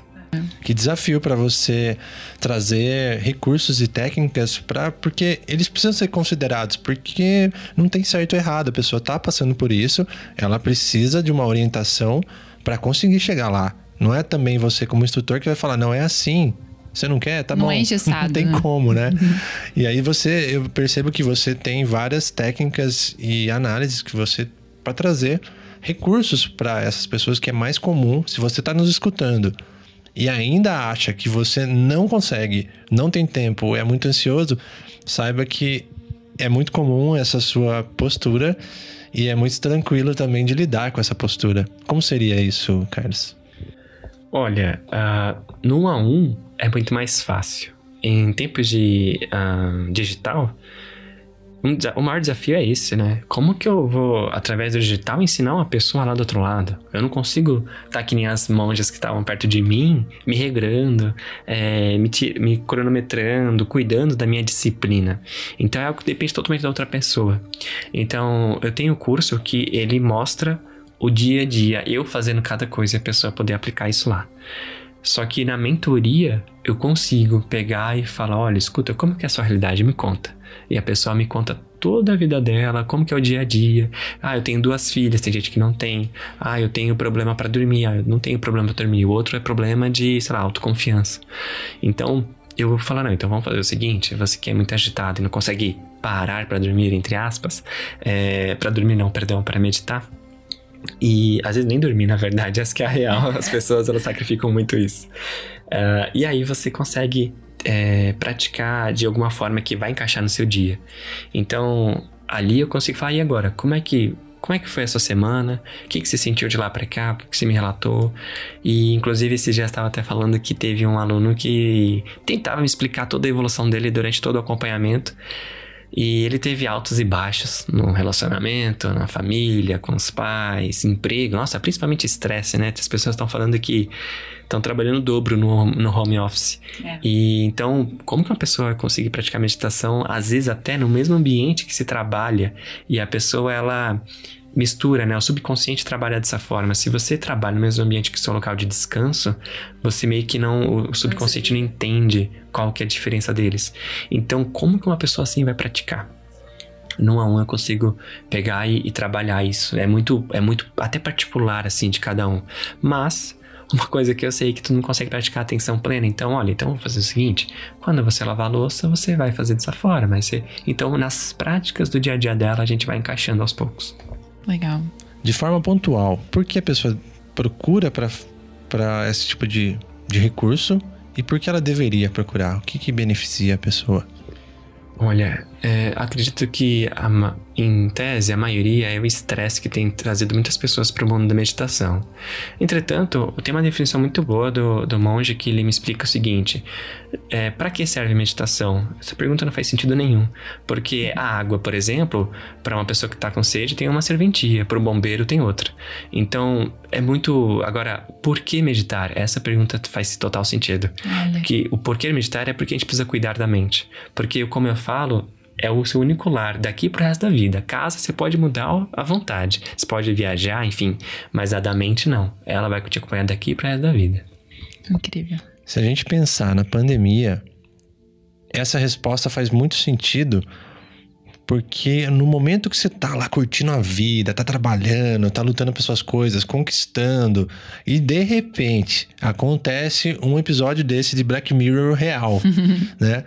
Que desafio para você trazer recursos e técnicas para porque eles precisam ser considerados, porque não tem certo ou errado, a pessoa está passando por isso, ela precisa de uma orientação para conseguir chegar lá. Não é também você como instrutor que vai falar, não é assim. Você não quer? Tá não bom. É engessado, <laughs> não tem né? como, né? e aí você, eu percebo que você tem várias técnicas e análises que você para trazer recursos para essas pessoas que é mais comum. Se você está nos escutando e ainda acha que você não consegue, não tem tempo, é muito ansioso, saiba que é muito comum essa sua postura e é muito tranquilo também de lidar com essa postura. Como seria isso, Carlos? Olha, uh, no 1 a 1 é muito mais fácil. Em tempos de uh, digital, um, o maior desafio é esse, né? Como que eu vou, através do digital, ensinar uma pessoa lá do outro lado? Eu não consigo estar tá que nem as monjas que estavam perto de mim, me regrando, é, me, me, cronometrando, cuidando da minha disciplina. Então é algo que depende totalmente da outra pessoa. Então eu tenho um curso que ele mostra o dia a dia, eu fazendo cada coisa e a pessoa poder aplicar isso lá. Só que na mentoria eu consigo pegar e falar: olha, escuta, como que é a sua realidade? Me conta. E a pessoa me conta toda a vida dela, como que é o dia a dia. Ah, eu tenho duas filhas, tem gente que não tem. Ah, eu tenho problema para dormir. Ah, eu não tenho problema para dormir. O outro é problema de, sei lá, autoconfiança. Então, eu vou falar, não, então vamos fazer o seguinte, você que é muito agitado e não consegue parar para dormir, entre aspas, é, para dormir não, perdão, para meditar, e às vezes nem dormir, na verdade, essa que é a real. As pessoas elas sacrificam muito isso. Uh, e aí você consegue é, praticar de alguma forma que vai encaixar no seu dia. Então, ali eu consigo falar, e agora? Como é que como é que foi essa semana? O que, que você sentiu de lá para cá? O que, que você me relatou? E, inclusive, esse já estava até falando que teve um aluno que tentava me explicar toda a evolução dele durante todo o acompanhamento. E ele teve altos e baixos no relacionamento, na família, com os pais, emprego, nossa, principalmente estresse, né? As pessoas estão falando que estão trabalhando dobro no, no home office. É. E então, como que uma pessoa consegue praticar meditação, às vezes até no mesmo ambiente que se trabalha, e a pessoa ela mistura, né? O subconsciente trabalha dessa forma. Se você trabalha no mesmo ambiente que seu local de descanso, você meio que não. O subconsciente não entende qual que é a diferença deles. Então, como que uma pessoa assim vai praticar? Num a um eu consigo pegar e, e trabalhar isso. É muito, é muito até particular, assim, de cada um. Mas <laughs> uma coisa que eu sei que tu não consegue praticar atenção plena. Então, olha, então vou fazer o seguinte: quando você lavar a louça, você vai fazer dessa forma. Você... Então, nas práticas do dia a dia dela, a gente vai encaixando aos poucos. Legal. De forma pontual, por que a pessoa procura para esse tipo de, de recurso e por que ela deveria procurar? O que, que beneficia a pessoa? Olha, é, acredito que a, em tese, a maioria é o estresse que tem trazido muitas pessoas para o mundo da meditação. Entretanto, tem uma definição muito boa do, do monge que ele me explica o seguinte: é, para que serve meditação? Essa pergunta não faz sentido nenhum. Porque a água, por exemplo, para uma pessoa que está com sede, tem uma serventia, para o bombeiro, tem outra. Então, é muito. Agora, por que meditar? Essa pergunta faz total sentido. Olha. Que o porquê meditar é porque a gente precisa cuidar da mente. Porque, como eu falo, é o seu único lar daqui pro resto da vida. Casa você pode mudar à vontade. Você pode viajar, enfim, mas a da mente não. Ela vai te acompanhar daqui pro resto da vida. Incrível. Se a gente pensar na pandemia, essa resposta faz muito sentido porque no momento que você tá lá curtindo a vida, tá trabalhando, tá lutando pelas suas coisas, conquistando, e de repente acontece um episódio desse de Black Mirror real, <laughs> né?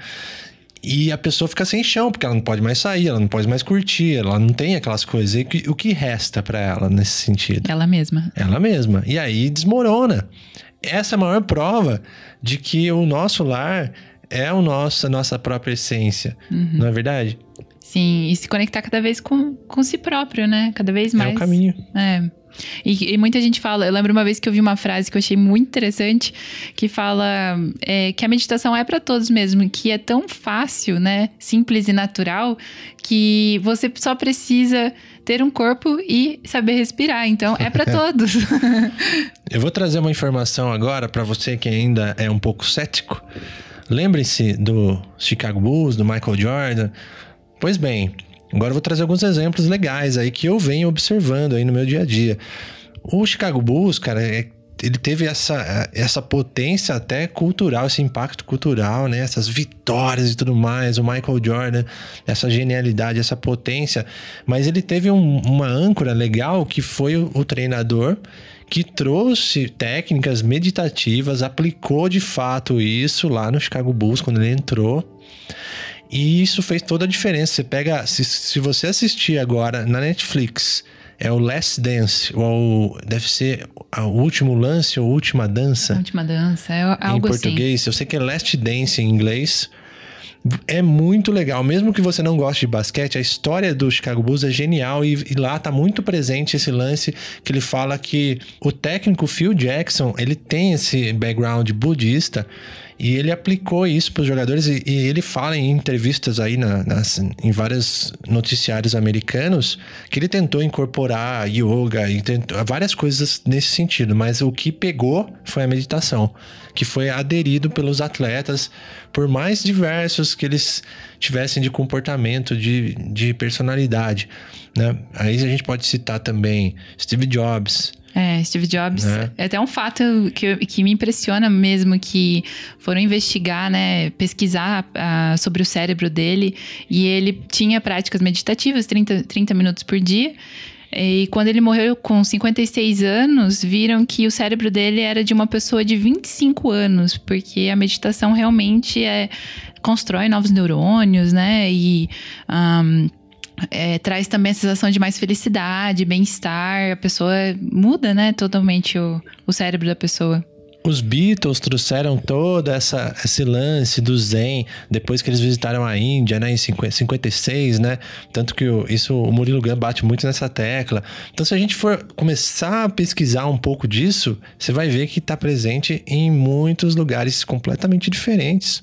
E a pessoa fica sem chão, porque ela não pode mais sair, ela não pode mais curtir, ela não tem aquelas coisas. E o que resta para ela nesse sentido? Ela mesma. Ela mesma. E aí desmorona. Essa é a maior prova de que o nosso lar é o nosso, a nossa própria essência. Uhum. Não é verdade? Sim, e se conectar cada vez com, com si próprio, né? Cada vez mais. É o caminho. É. E, e, muita gente fala, eu lembro uma vez que eu vi uma frase que eu achei muito interessante, que fala é, que a meditação é para todos mesmo, que é tão fácil, né? Simples e natural, que você só precisa ter um corpo e saber respirar. Então, é para <laughs> todos. eu vou trazer uma informação agora para você que ainda é um pouco cético. Lembre-se do Chicago Bulls, do Michael Jordan. Pois bem, Agora eu vou trazer alguns exemplos legais aí que eu venho observando aí no meu dia a dia. O Chicago Bulls, cara, é, ele teve essa, essa potência até cultural, esse impacto cultural, né? Essas vitórias e tudo mais. O Michael Jordan, essa genialidade, essa potência. Mas ele teve um, uma âncora legal que foi o, o treinador que trouxe técnicas meditativas, aplicou de fato isso lá no Chicago Bulls quando ele entrou. E isso fez toda a diferença. Você pega. Se, se você assistir agora na Netflix, é o Last Dance, ou deve ser o último lance ou última dança. Última dança, é algo Em assim. português, assim. eu sei que é Last Dance em inglês. É muito legal, mesmo que você não goste de basquete, a história do Chicago Bulls é genial e, e, lá tá muito presente esse lance que ele fala que o técnico Phil Jackson, ele tem esse background budista e ele aplicou isso para os jogadores e, e, ele fala em entrevistas aí na, nas, em vários noticiários americanos que ele tentou incorporar yoga e tentou, várias coisas nesse sentido, mas o que pegou foi a meditação, que foi aderido pelos atletas, por mais diversos que eles tivessem de comportamento, de, de personalidade. Né? Aí a gente pode citar também Steve Jobs, é, Steve Jobs. É. é até um fato que, que me impressiona mesmo, que foram investigar, né, pesquisar uh, sobre o cérebro dele, e ele tinha práticas meditativas, 30, 30 minutos por dia. E quando ele morreu com 56 anos, viram que o cérebro dele era de uma pessoa de 25 anos, porque a meditação realmente é, constrói novos neurônios, né? E um, é, traz também a sensação de mais felicidade, bem-estar. A pessoa muda, né, totalmente o, o cérebro da pessoa. Os Beatles trouxeram todo essa, esse lance do Zen depois que eles visitaram a Índia, né, em 56, né? Tanto que o, isso o Murilo Gun bate muito nessa tecla. Então, se a gente for começar a pesquisar um pouco disso, você vai ver que está presente em muitos lugares completamente diferentes.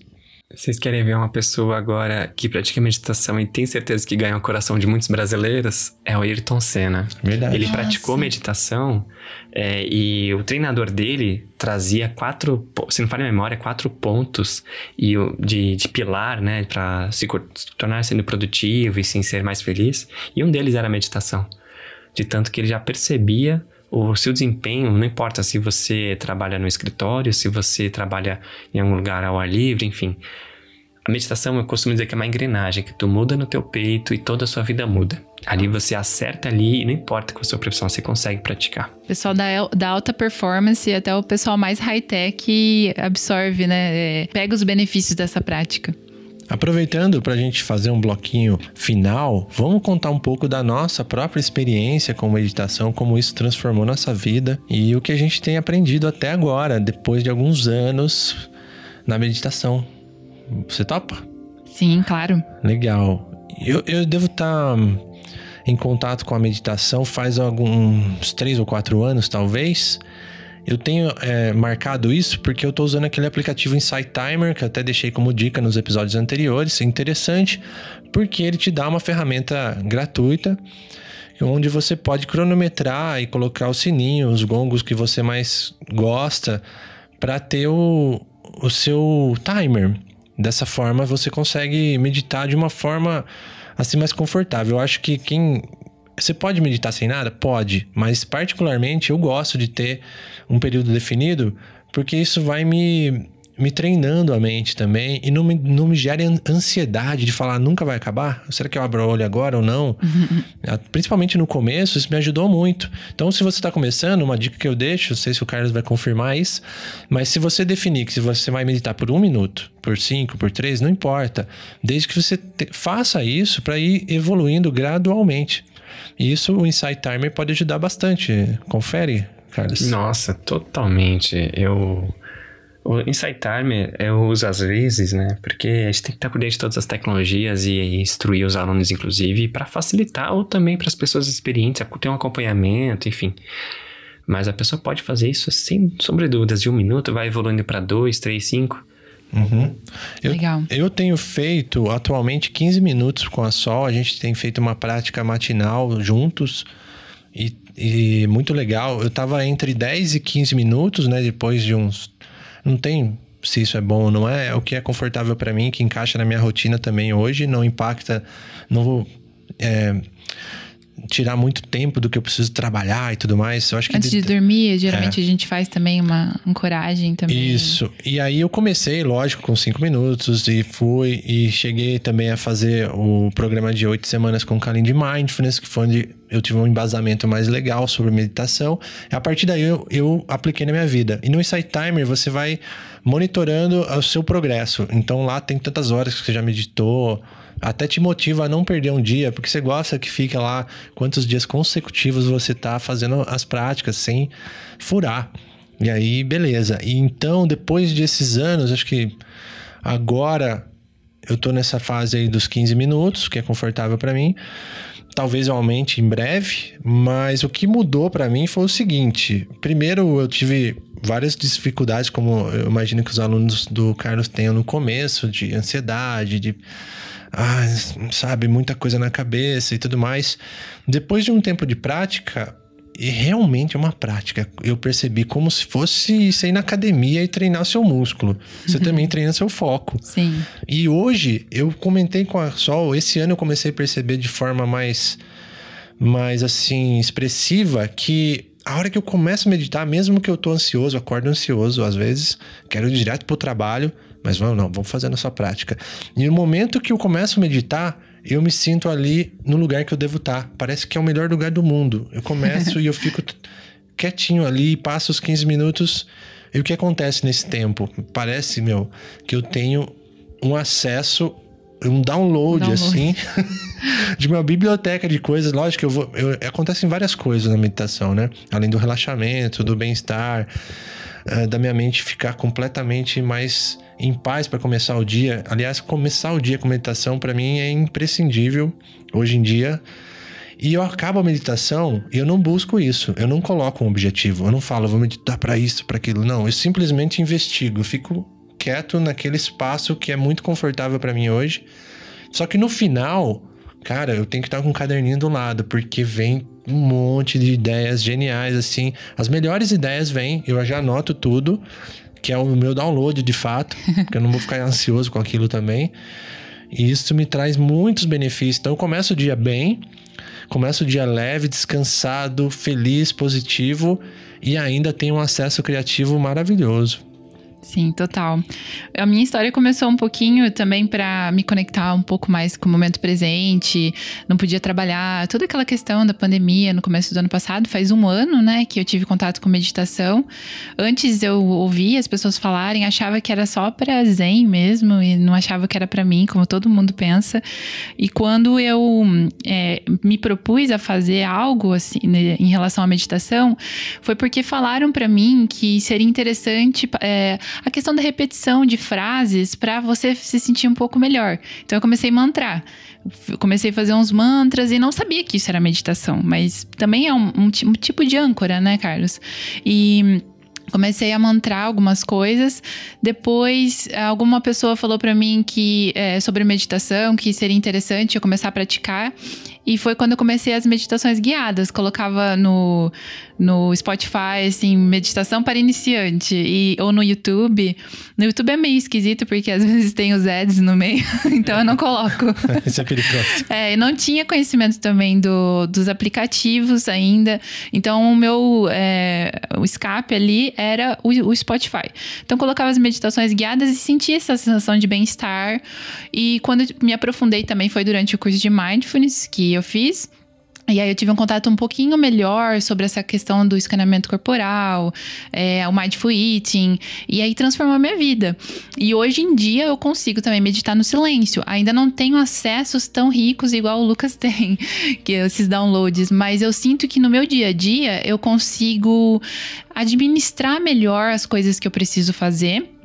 Vocês querem ver uma pessoa agora que pratica meditação e tem certeza que ganha o coração de muitos brasileiros? É o Ayrton Senna. Verdade. Ele Nossa. praticou meditação é, e o treinador dele trazia quatro, se não falha a memória, quatro pontos e de, de pilar, né, para se, se tornar sendo produtivo e sim ser mais feliz. E um deles era a meditação. De tanto que ele já percebia o seu desempenho, não importa se você trabalha no escritório, se você trabalha em algum lugar ao ar livre, enfim. A meditação, eu costumo dizer que é uma engrenagem que tu muda no teu peito e toda a sua vida muda. Ali você acerta ali e não importa com a sua profissão, você consegue praticar. O pessoal da, da alta performance, até o pessoal mais high-tech absorve, né? é, pega os benefícios dessa prática. Aproveitando para a gente fazer um bloquinho final, vamos contar um pouco da nossa própria experiência com meditação, como isso transformou nossa vida e o que a gente tem aprendido até agora, depois de alguns anos na meditação. Você topa? Sim, claro. Legal. Eu, eu devo estar em contato com a meditação faz alguns três ou quatro anos, talvez. Eu tenho é, marcado isso porque eu estou usando aquele aplicativo Insight Timer, que até deixei como dica nos episódios anteriores. É interessante porque ele te dá uma ferramenta gratuita onde você pode cronometrar e colocar o sininho, os gongos que você mais gosta para ter o, o seu timer. Dessa forma você consegue meditar de uma forma assim mais confortável. Eu acho que quem você pode meditar sem nada? Pode, mas particularmente eu gosto de ter um período definido, porque isso vai me, me treinando a mente também e não me, não me gera an- ansiedade de falar nunca vai acabar. Será que eu abro o olho agora ou não? <laughs> Ah, Principalmente no começo, isso me ajudou muito. Então, se você está começando, uma dica que eu deixo, não sei se o Carlos vai confirmar isso, mas se você definir que se você vai meditar por um minuto, por cinco, por três, não importa. Desde que você te- faça isso para ir evoluindo gradualmente. E isso o Insight Timer pode ajudar bastante. Confere, Carlos. Nossa, totalmente. Eu. O Insight Timer eu uso às vezes, né? Porque a gente tem que estar por dentro de todas as tecnologias e instruir os alunos, inclusive, para facilitar ou também para as pessoas experientes, ter um acompanhamento, enfim. Mas a pessoa pode fazer isso sem sombra de dúvidas, de um minuto, vai evoluindo para dois, três, cinco. Uhum. Eu, Legal. eu tenho feito atualmente 15 minutos com a Sol. A gente tem feito uma prática matinal juntos e, e muito legal. Eu tava entre 10 e 15 minutos, né? Depois de uns. Não tem se isso é bom ou não é. É o que é confortável para mim, que encaixa na minha rotina também hoje. Não impacta. Não vou. é, tirar muito tempo do que eu preciso trabalhar e tudo mais. Eu acho que Antes de de- dormir, geralmente a gente faz também uma ancoragem também. isso. E aí eu comecei, lógico, com cinco minutos e fui e cheguei também a fazer o programa de oito semanas com Kalim de Mindfulness, que foi onde eu tive um embasamento mais legal sobre meditação. E a partir daí eu, eu apliquei na minha vida. E no Insight Timer você vai monitorando o seu progresso. Então lá tem tantas horas que você já meditou. Até te motiva a não perder um dia, porque você gosta que fica lá quantos dias consecutivos você tá fazendo as práticas sem furar. E aí, beleza. E então, depois desses anos, acho que agora eu tô nessa fase aí dos 15 minutos, que é confortável para mim. Talvez eu aumente em breve, mas o que mudou para mim foi o seguinte: primeiro, eu tive várias dificuldades, como eu imagino que os alunos do Carlos tenham no começo, de ansiedade, de ah, sabe, muita coisa na cabeça e tudo mais. Depois de um tempo de prática, e realmente é uma prática. Eu percebi como se fosse você ir na academia e treinar seu músculo. Você também treina seu foco. Sim. E hoje, eu comentei com a Sol, esse ano eu comecei a perceber de forma mais, mais assim, expressiva, que a hora que eu começo a meditar, mesmo que eu tô ansioso, acordo ansioso às vezes, quero ir direto pro trabalho, mas vamos não, vamos fazer a nossa prática. E no momento que eu começo a meditar, eu me sinto ali no lugar que eu devo estar. Parece que é o melhor lugar do mundo. Eu começo <laughs> e eu fico quietinho ali, passo os 15 minutos. E o que acontece nesse tempo? Parece, meu, que eu tenho um acesso, um download, Download. assim, <laughs> de uma biblioteca de coisas. Lógico que eu vou. Eu, acontecem várias coisas na meditação, né? Além do relaxamento, do bem-estar, eh, da minha mente ficar completamente mais em paz para começar o dia. Aliás, começar o dia com meditação para mim é imprescindível hoje em dia. E eu acabo a meditação e eu não busco isso. Eu não coloco um objetivo. Eu não falo, vou meditar para isso, para aquilo. Não, eu simplesmente investigo. Eu fico quieto naquele espaço que é muito confortável para mim hoje. Só que no final, cara, eu tenho que estar com um caderninho do lado, porque vem um monte de ideias geniais, assim. As melhores ideias vêm, eu já anoto tudo, que é o meu download de fato, <laughs> porque eu não vou ficar ansioso com aquilo também. E isso me traz muitos benefícios. Então eu começo o dia bem, começo o dia leve, descansado, feliz, positivo e ainda tenho um acesso criativo maravilhoso. Sim, total. A minha história começou um pouquinho também para me conectar um pouco mais com o momento presente. Não podia trabalhar, toda aquela questão da pandemia no começo do ano passado, faz um ano, né, que eu tive contato com meditação. Antes eu ouvia as pessoas falarem, achava que era só para zen mesmo e não achava que era para mim, como todo mundo pensa. E quando eu é, me propus a fazer algo assim né, em relação à meditação, foi porque falaram para mim que seria interessante é, a questão da repetição de frases para você se sentir um pouco melhor. Então eu comecei a mantrar. comecei a fazer uns mantras e não sabia que isso era meditação, mas também é um, um, um tipo de âncora, né, Carlos? E comecei a mantrar algumas coisas. Depois, alguma pessoa falou para mim que é, sobre meditação, que seria interessante eu começar a praticar. E foi quando eu comecei as meditações guiadas. Colocava no, no Spotify, assim, meditação para iniciante. E, ou no YouTube. No YouTube é meio esquisito, porque às <laughs> vezes tem os ads no meio. <laughs> então eu não coloco. <laughs> Isso é perigoso. É, eu não tinha conhecimento também do, dos aplicativos ainda. Então o meu é, o escape ali era o, o Spotify. Então eu colocava as meditações guiadas e sentia essa sensação de bem-estar. E quando me aprofundei também foi durante o curso de Mindfulness, que eu fiz. E aí eu tive um contato um pouquinho melhor sobre essa questão do escaneamento corporal, é, o mindful eating, e aí transformou a minha vida. E hoje em dia eu consigo também meditar no silêncio. Ainda não tenho acessos tão ricos igual o Lucas <laughs> tem, que esses downloads, mas eu sinto que no meu dia a dia eu consigo administrar melhor as coisas que eu preciso fazer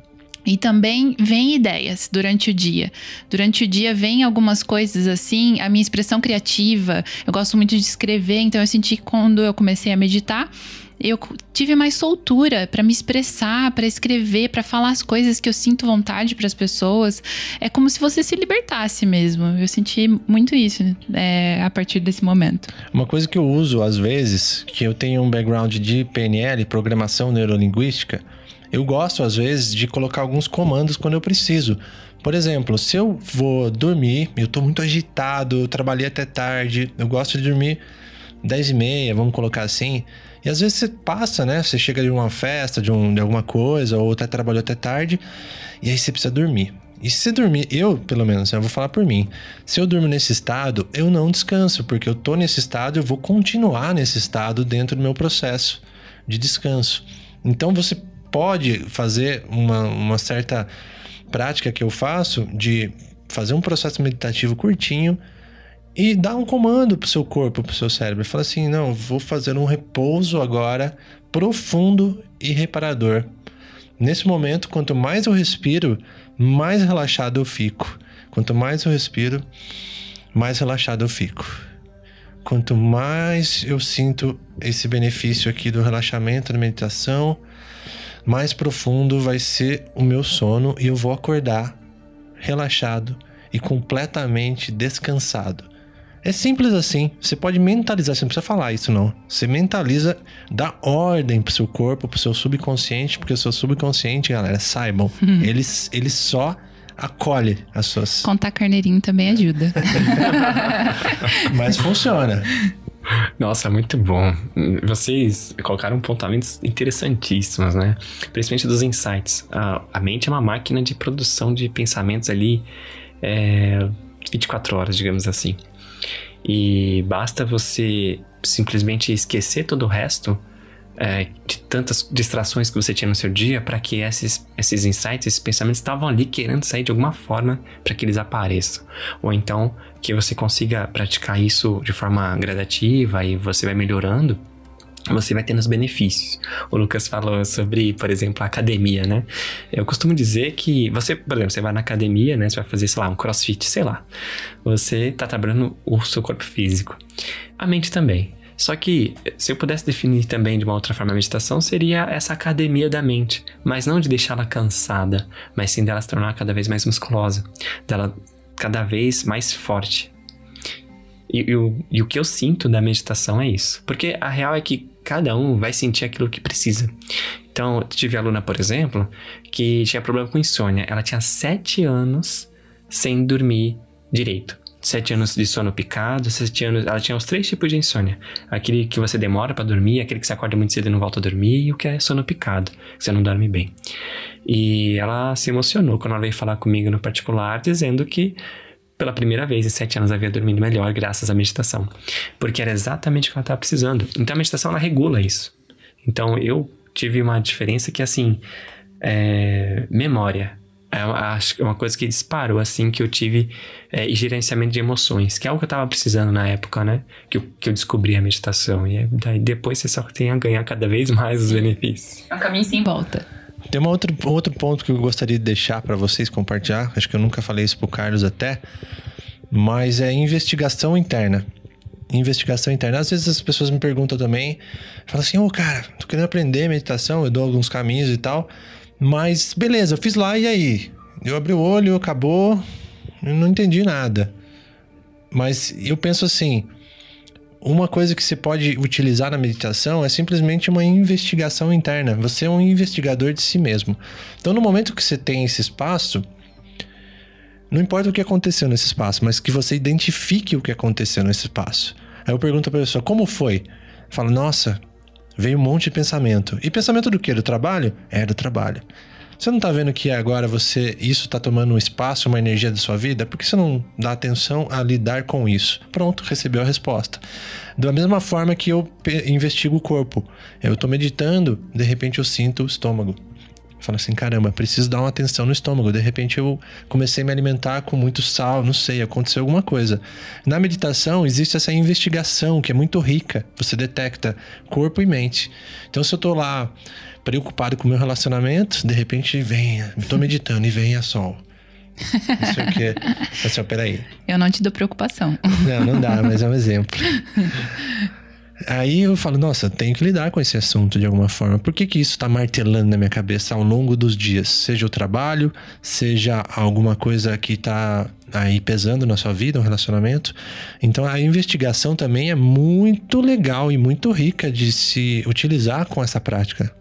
e também vem ideias durante o dia. Durante o dia vem algumas coisas assim, a minha expressão criativa, eu gosto muito de escrever, então eu senti que quando eu comecei a meditar, eu tive mais soltura para me expressar, para escrever, para falar as coisas que eu sinto vontade para as pessoas. É como se você se libertasse mesmo. Eu senti muito isso é, a partir desse momento. Uma coisa que eu uso às vezes, que eu tenho um background de PNL, programação neurolinguística, eu gosto, às vezes, de colocar alguns comandos quando eu preciso. Por exemplo, se eu vou dormir, eu tô muito agitado, eu trabalhei até tarde, eu gosto de dormir 10 e meia, vamos colocar assim. E às vezes você passa, né? Você chega de uma festa, de, um, de alguma coisa, ou até trabalhou até tarde, e aí você precisa dormir. E se dormir, eu, pelo menos, eu vou falar por mim. Se eu durmo nesse estado, eu não descanso, porque eu tô nesse estado, eu vou continuar nesse estado dentro do meu processo de descanso. Então você pode fazer uma, uma certa prática que eu faço de fazer um processo meditativo curtinho e dar um comando pro seu corpo, pro seu cérebro. Fala assim: não, vou fazer um repouso agora profundo e reparador. Nesse momento, quanto mais eu respiro, mais relaxado eu fico. Quanto mais eu respiro, mais relaxado eu fico. Quanto mais eu sinto esse benefício aqui do relaxamento, da meditação, mais profundo vai ser o meu sono e eu vou acordar relaxado e completamente descansado. É simples assim. Você pode mentalizar, você não precisa falar isso não. Você mentaliza, dá ordem pro seu corpo, pro seu subconsciente, porque o seu subconsciente, galera, saibam, uhum. ele, ele só acolhe as suas. Contar carneirinho também ajuda. <laughs> Mas funciona. Nossa, muito bom. Vocês colocaram pontuamentos interessantíssimos, né? Principalmente dos insights. A, a mente é uma máquina de produção de pensamentos ali é, 24 horas, digamos assim. E basta você simplesmente esquecer todo o resto é, de tantas distrações que você tinha no seu dia para que esses, esses insights, esses pensamentos estavam ali querendo sair de alguma forma para que eles apareçam. Ou então que você consiga praticar isso de forma gradativa e você vai melhorando você vai tendo os benefícios. O Lucas falou sobre, por exemplo, a academia, né? Eu costumo dizer que você, por exemplo, você vai na academia, né? Você vai fazer, sei lá, um crossfit, sei lá. Você tá trabalhando o seu corpo físico. A mente também. Só que, se eu pudesse definir também de uma outra forma a meditação, seria essa academia da mente. Mas não de deixá-la cansada, mas sim dela se tornar cada vez mais musculosa, dela cada vez mais forte. E, e, o, e o que eu sinto da meditação é isso. Porque a real é que cada um vai sentir aquilo que precisa. Então, tive aluna, por exemplo, que tinha problema com insônia. Ela tinha sete anos sem dormir direito sete anos de sono picado, sete anos. Ela tinha os três tipos de insônia: aquele que você demora para dormir, aquele que você acorda muito cedo e não volta a dormir, e o que é sono picado, que você não dorme bem. E ela se emocionou quando ela veio falar comigo no particular, dizendo que pela primeira vez em sete anos havia dormido melhor graças à meditação, porque era exatamente o que ela estava precisando. Então a meditação ela regula isso. Então eu tive uma diferença que assim, é, memória é acho que é uma coisa que disparou, assim, que eu tive é, gerenciamento de emoções, que é algo que eu tava precisando na época, né? Que eu, que eu descobri a meditação. E daí depois você só tem a ganhar cada vez mais os benefícios. É um caminho sem volta. Tem um outro, outro ponto que eu gostaria de deixar para vocês compartilhar. Acho que eu nunca falei isso pro Carlos até. Mas é investigação interna. Investigação interna. Às vezes as pessoas me perguntam também. Falam assim, ô oh, cara, tô querendo aprender meditação. Eu dou alguns caminhos e tal. Mas beleza, eu fiz lá e aí? Eu abri o olho, acabou, eu não entendi nada. Mas eu penso assim, uma coisa que você pode utilizar na meditação é simplesmente uma investigação interna. Você é um investigador de si mesmo. Então, no momento que você tem esse espaço, não importa o que aconteceu nesse espaço, mas que você identifique o que aconteceu nesse espaço. Aí eu pergunto pra pessoa, como foi? Fala, nossa, Veio um monte de pensamento. E pensamento do quê? Do trabalho? É, do trabalho. Você não tá vendo que agora você isso tá tomando um espaço, uma energia da sua vida? Por que você não dá atenção a lidar com isso? Pronto, recebeu a resposta. Da mesma forma que eu investigo o corpo. Eu tô meditando, de repente eu sinto o estômago. Fala assim, caramba, preciso dar uma atenção no estômago. De repente eu comecei a me alimentar com muito sal, não sei, aconteceu alguma coisa. Na meditação existe essa investigação que é muito rica. Você detecta corpo e mente. Então se eu tô lá preocupado com o meu relacionamento, de repente vem, tô meditando e vem a sol. Não sei o que. <laughs> Assim, peraí. Eu não te dou preocupação. Não, não dá, mas é um exemplo. <laughs> Aí eu falo, nossa, tenho que lidar com esse assunto de alguma forma. Por que, que isso está martelando na minha cabeça ao longo dos dias? Seja o trabalho, seja alguma coisa que está aí pesando na sua vida, um relacionamento. Então a investigação também é muito legal e muito rica de se utilizar com essa prática.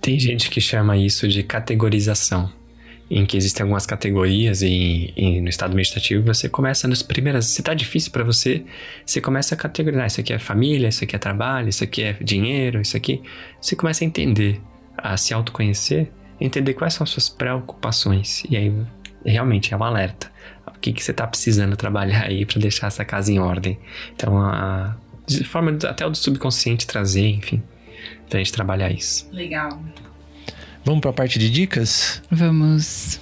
Tem gente que chama isso de categorização em que existem algumas categorias e, e, no estado meditativo você começa nas primeiras, se tá difícil para você, você começa a categorizar, isso aqui é família, isso aqui é trabalho, isso aqui é dinheiro, isso aqui, você começa a entender, a se autoconhecer, entender quais são as suas preocupações e aí realmente é um alerta. O que, que você tá precisando trabalhar aí para deixar essa casa em ordem? Então, a, de forma até o do subconsciente trazer, enfim, pra gente trabalhar isso. Legal. Vamos para a parte de dicas? Vamos.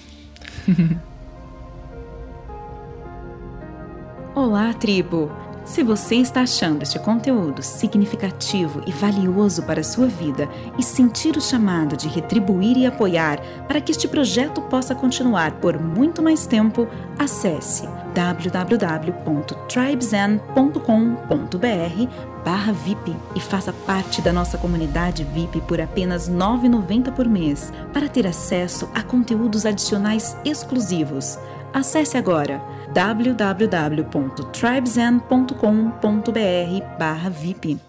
Olá, tribo! Se você está achando este conteúdo significativo e valioso para a sua vida e sentir o chamado de retribuir e apoiar para que este projeto possa continuar por muito mais tempo, acesse www.tribezen.com.br VIP e faça parte da nossa comunidade VIP por apenas R$ 9,90 por mês para ter acesso a conteúdos adicionais exclusivos. Acesse agora www.tribezen.com.br/vip.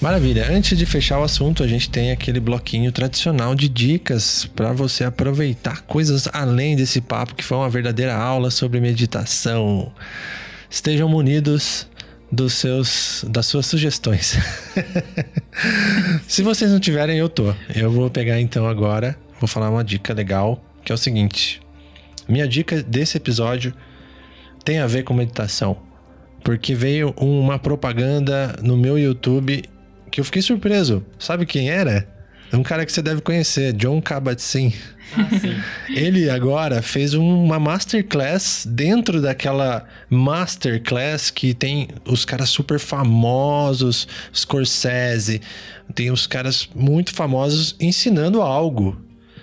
Maravilha. Antes de fechar o assunto, a gente tem aquele bloquinho tradicional de dicas para você aproveitar coisas além desse papo que foi uma verdadeira aula sobre meditação. Estejam munidos dos seus das suas sugestões. <laughs> Se vocês não tiverem, eu tô. Eu vou pegar então agora, vou falar uma dica legal, que é o seguinte. Minha dica desse episódio tem a ver com meditação, porque veio uma propaganda no meu YouTube que eu fiquei surpreso. Sabe quem era? É um cara que você deve conhecer, John Kabat-Zinn. Ah, <laughs> ele agora fez uma masterclass dentro daquela masterclass que tem os caras super famosos, Scorsese, tem os caras muito famosos ensinando algo.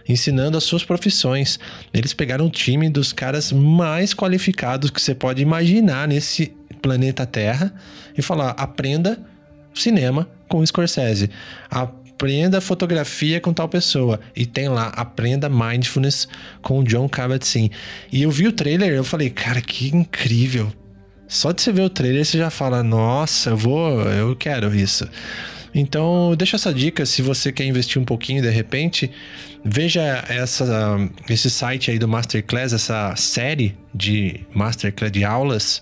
ensinando as suas profissões. Eles pegaram um time dos caras mais qualificados que você pode imaginar nesse planeta Terra e falar: aprenda cinema com o Scorsese. Aprenda fotografia com tal pessoa. E tem lá, aprenda mindfulness com o John Kabat-Zinn. E eu vi o trailer eu falei, cara, que incrível. Só de você ver o trailer, você já fala, nossa, eu vou, eu quero isso. Então, deixa essa dica se você quer investir um pouquinho de repente. Veja essa, esse site aí do Masterclass, essa série de Masterclass de aulas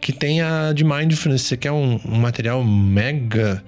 que tem a de Mindfulness. Você quer um, um material mega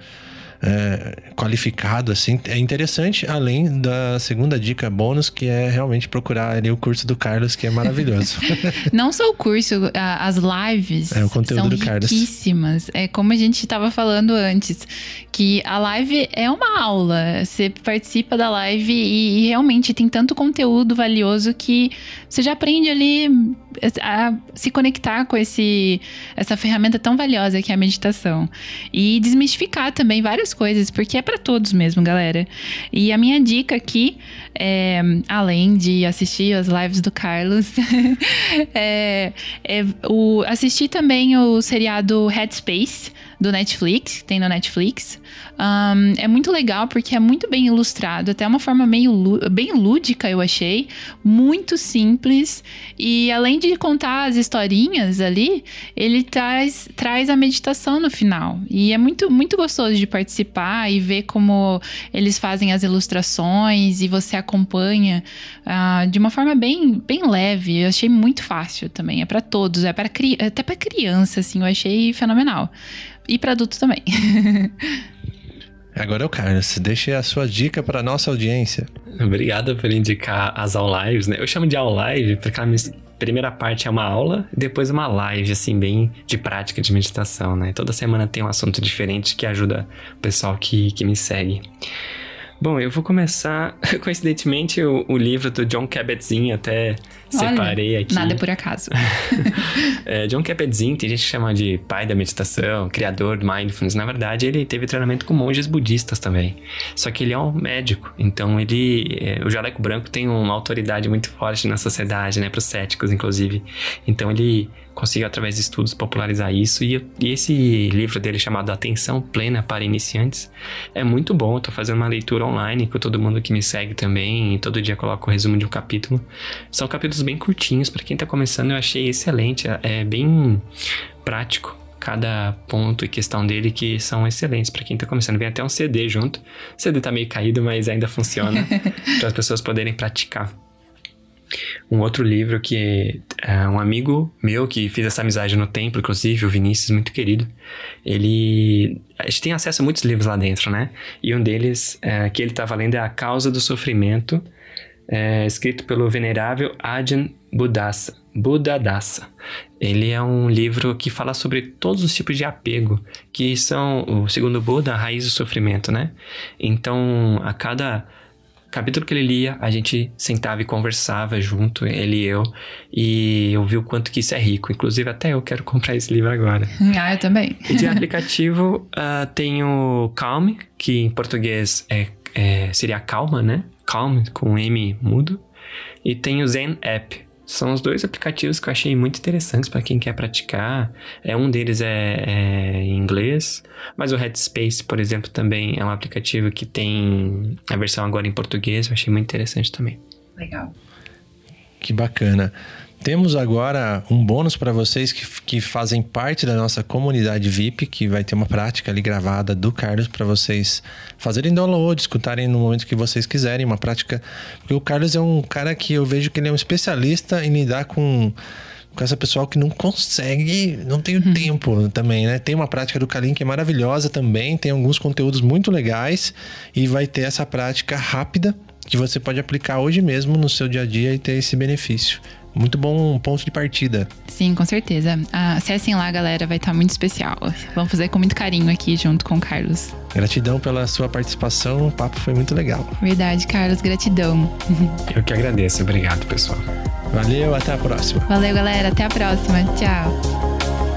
é, qualificado, assim, é interessante, além da segunda dica bônus, que é realmente procurar ali o curso do Carlos, que é maravilhoso. <laughs> Não só o curso, as lives é, o conteúdo são do riquíssimas. Carlos. É como a gente estava falando antes, que a live é uma aula. Você participa da live e, e realmente tem tanto conteúdo valioso que você já aprende ali a se conectar com esse, essa ferramenta tão valiosa que é a meditação. E desmistificar também várias coisas, porque é para todos mesmo, galera. E a minha dica aqui, é, além de assistir as lives do Carlos, <laughs> é, é o, assistir também o seriado Headspace do Netflix, tem no Netflix. Um, é muito legal porque é muito bem ilustrado, até uma forma meio bem lúdica, eu achei. Muito simples. E além de contar as historinhas ali, ele traz, traz a meditação no final. E é muito, muito gostoso de participar e ver como eles fazem as ilustrações e você acompanha uh, de uma forma bem, bem leve. Eu achei muito fácil também. É para todos, é para até para criança, assim, eu achei fenomenal. E para adultos também. <laughs> Agora é o Carlos. Deixe a sua dica para nossa audiência. Obrigado por indicar as all lives, né? Eu chamo de all live porque a primeira parte é uma aula depois uma live, assim, bem de prática de meditação, né? Toda semana tem um assunto diferente que ajuda o pessoal que, que me segue. Bom, eu vou começar, <laughs> coincidentemente, o, o livro do John Kabat-Zinn, até Olha, separei aqui. Nada por acaso. <laughs> <laughs> é, John Kabat-Zinn, tem gente que chama de pai da meditação, criador do mindfulness. Na verdade, ele teve treinamento com monges budistas também. Só que ele é um médico, então ele... É, o jaleco branco tem uma autoridade muito forte na sociedade, né? Para os céticos, inclusive. Então, ele conseguiu, através de estudos, popularizar isso. E, e, esse livro dele, chamado Atenção Plena para Iniciantes, é muito bom. Eu tô fazendo uma leitura online com todo mundo que me segue também. E todo dia coloco o resumo de um capítulo. São capítulos bem curtinhos. Para quem tá começando, eu achei excelente. É, é bem prático cada ponto e questão dele que são excelentes para quem tá começando. Vem até um CD junto. O CD tá meio caído, mas ainda funciona <laughs> para as pessoas poderem praticar. Um outro livro que é um amigo meu que fez essa amizade no templo, inclusive, o Vinícius, muito querido, ele. A gente tem acesso a muitos livros lá dentro, né? E um deles é, que ele estava lendo é A Causa do Sofrimento, é, escrito pelo venerável Ajahn Buddhasa. Buddhadasa. Ele é um livro que fala sobre todos os tipos de apego, que são, segundo Buda, a raiz do sofrimento, né? Então, a cada capítulo que ele lia, a gente sentava e conversava junto, ele e eu, e eu vi o quanto que isso é rico. Inclusive, até eu quero <laughs> comprar esse livro agora. Ah, eu também. E de <laughs> aplicativo, uh, tem o Calm, que em português é, é, seria calma, né? Calm, com M mudo. E tem o Zen App, são os dois aplicativos que eu achei muito interessantes para quem quer praticar. É, um deles é, é, em inglês, mas o Headspace, por exemplo, também é um aplicativo que tem a versão agora em português. Eu achei muito interessante também. Legal. Que bacana. Temos agora um bônus para vocês que, que fazem parte da nossa comunidade VIP, que vai ter uma prática ali gravada do Carlos para vocês fazerem download, escutarem no momento que vocês quiserem, uma prática. Porque o Carlos é um cara que eu vejo que ele é um especialista em lidar com com essa pessoal que não consegue, não tem o uhum. tempo também, né? Tem uma prática do Kalim que é maravilhosa também, tem alguns conteúdos muito legais e vai ter essa prática rápida que você pode aplicar hoje mesmo no seu dia a dia e ter esse benefício muito bom ponto de partida. Sim, com certeza. Ah, acessem lá, galera, vai estar muito especial. Vamos fazer com muito carinho aqui junto com o Carlos. Gratidão pela sua participação, o papo foi muito legal. Verdade, Carlos, gratidão. <laughs> Eu que agradeço, obrigado, pessoal. Valeu, até a próxima. Valeu, galera, até a próxima. Tchau.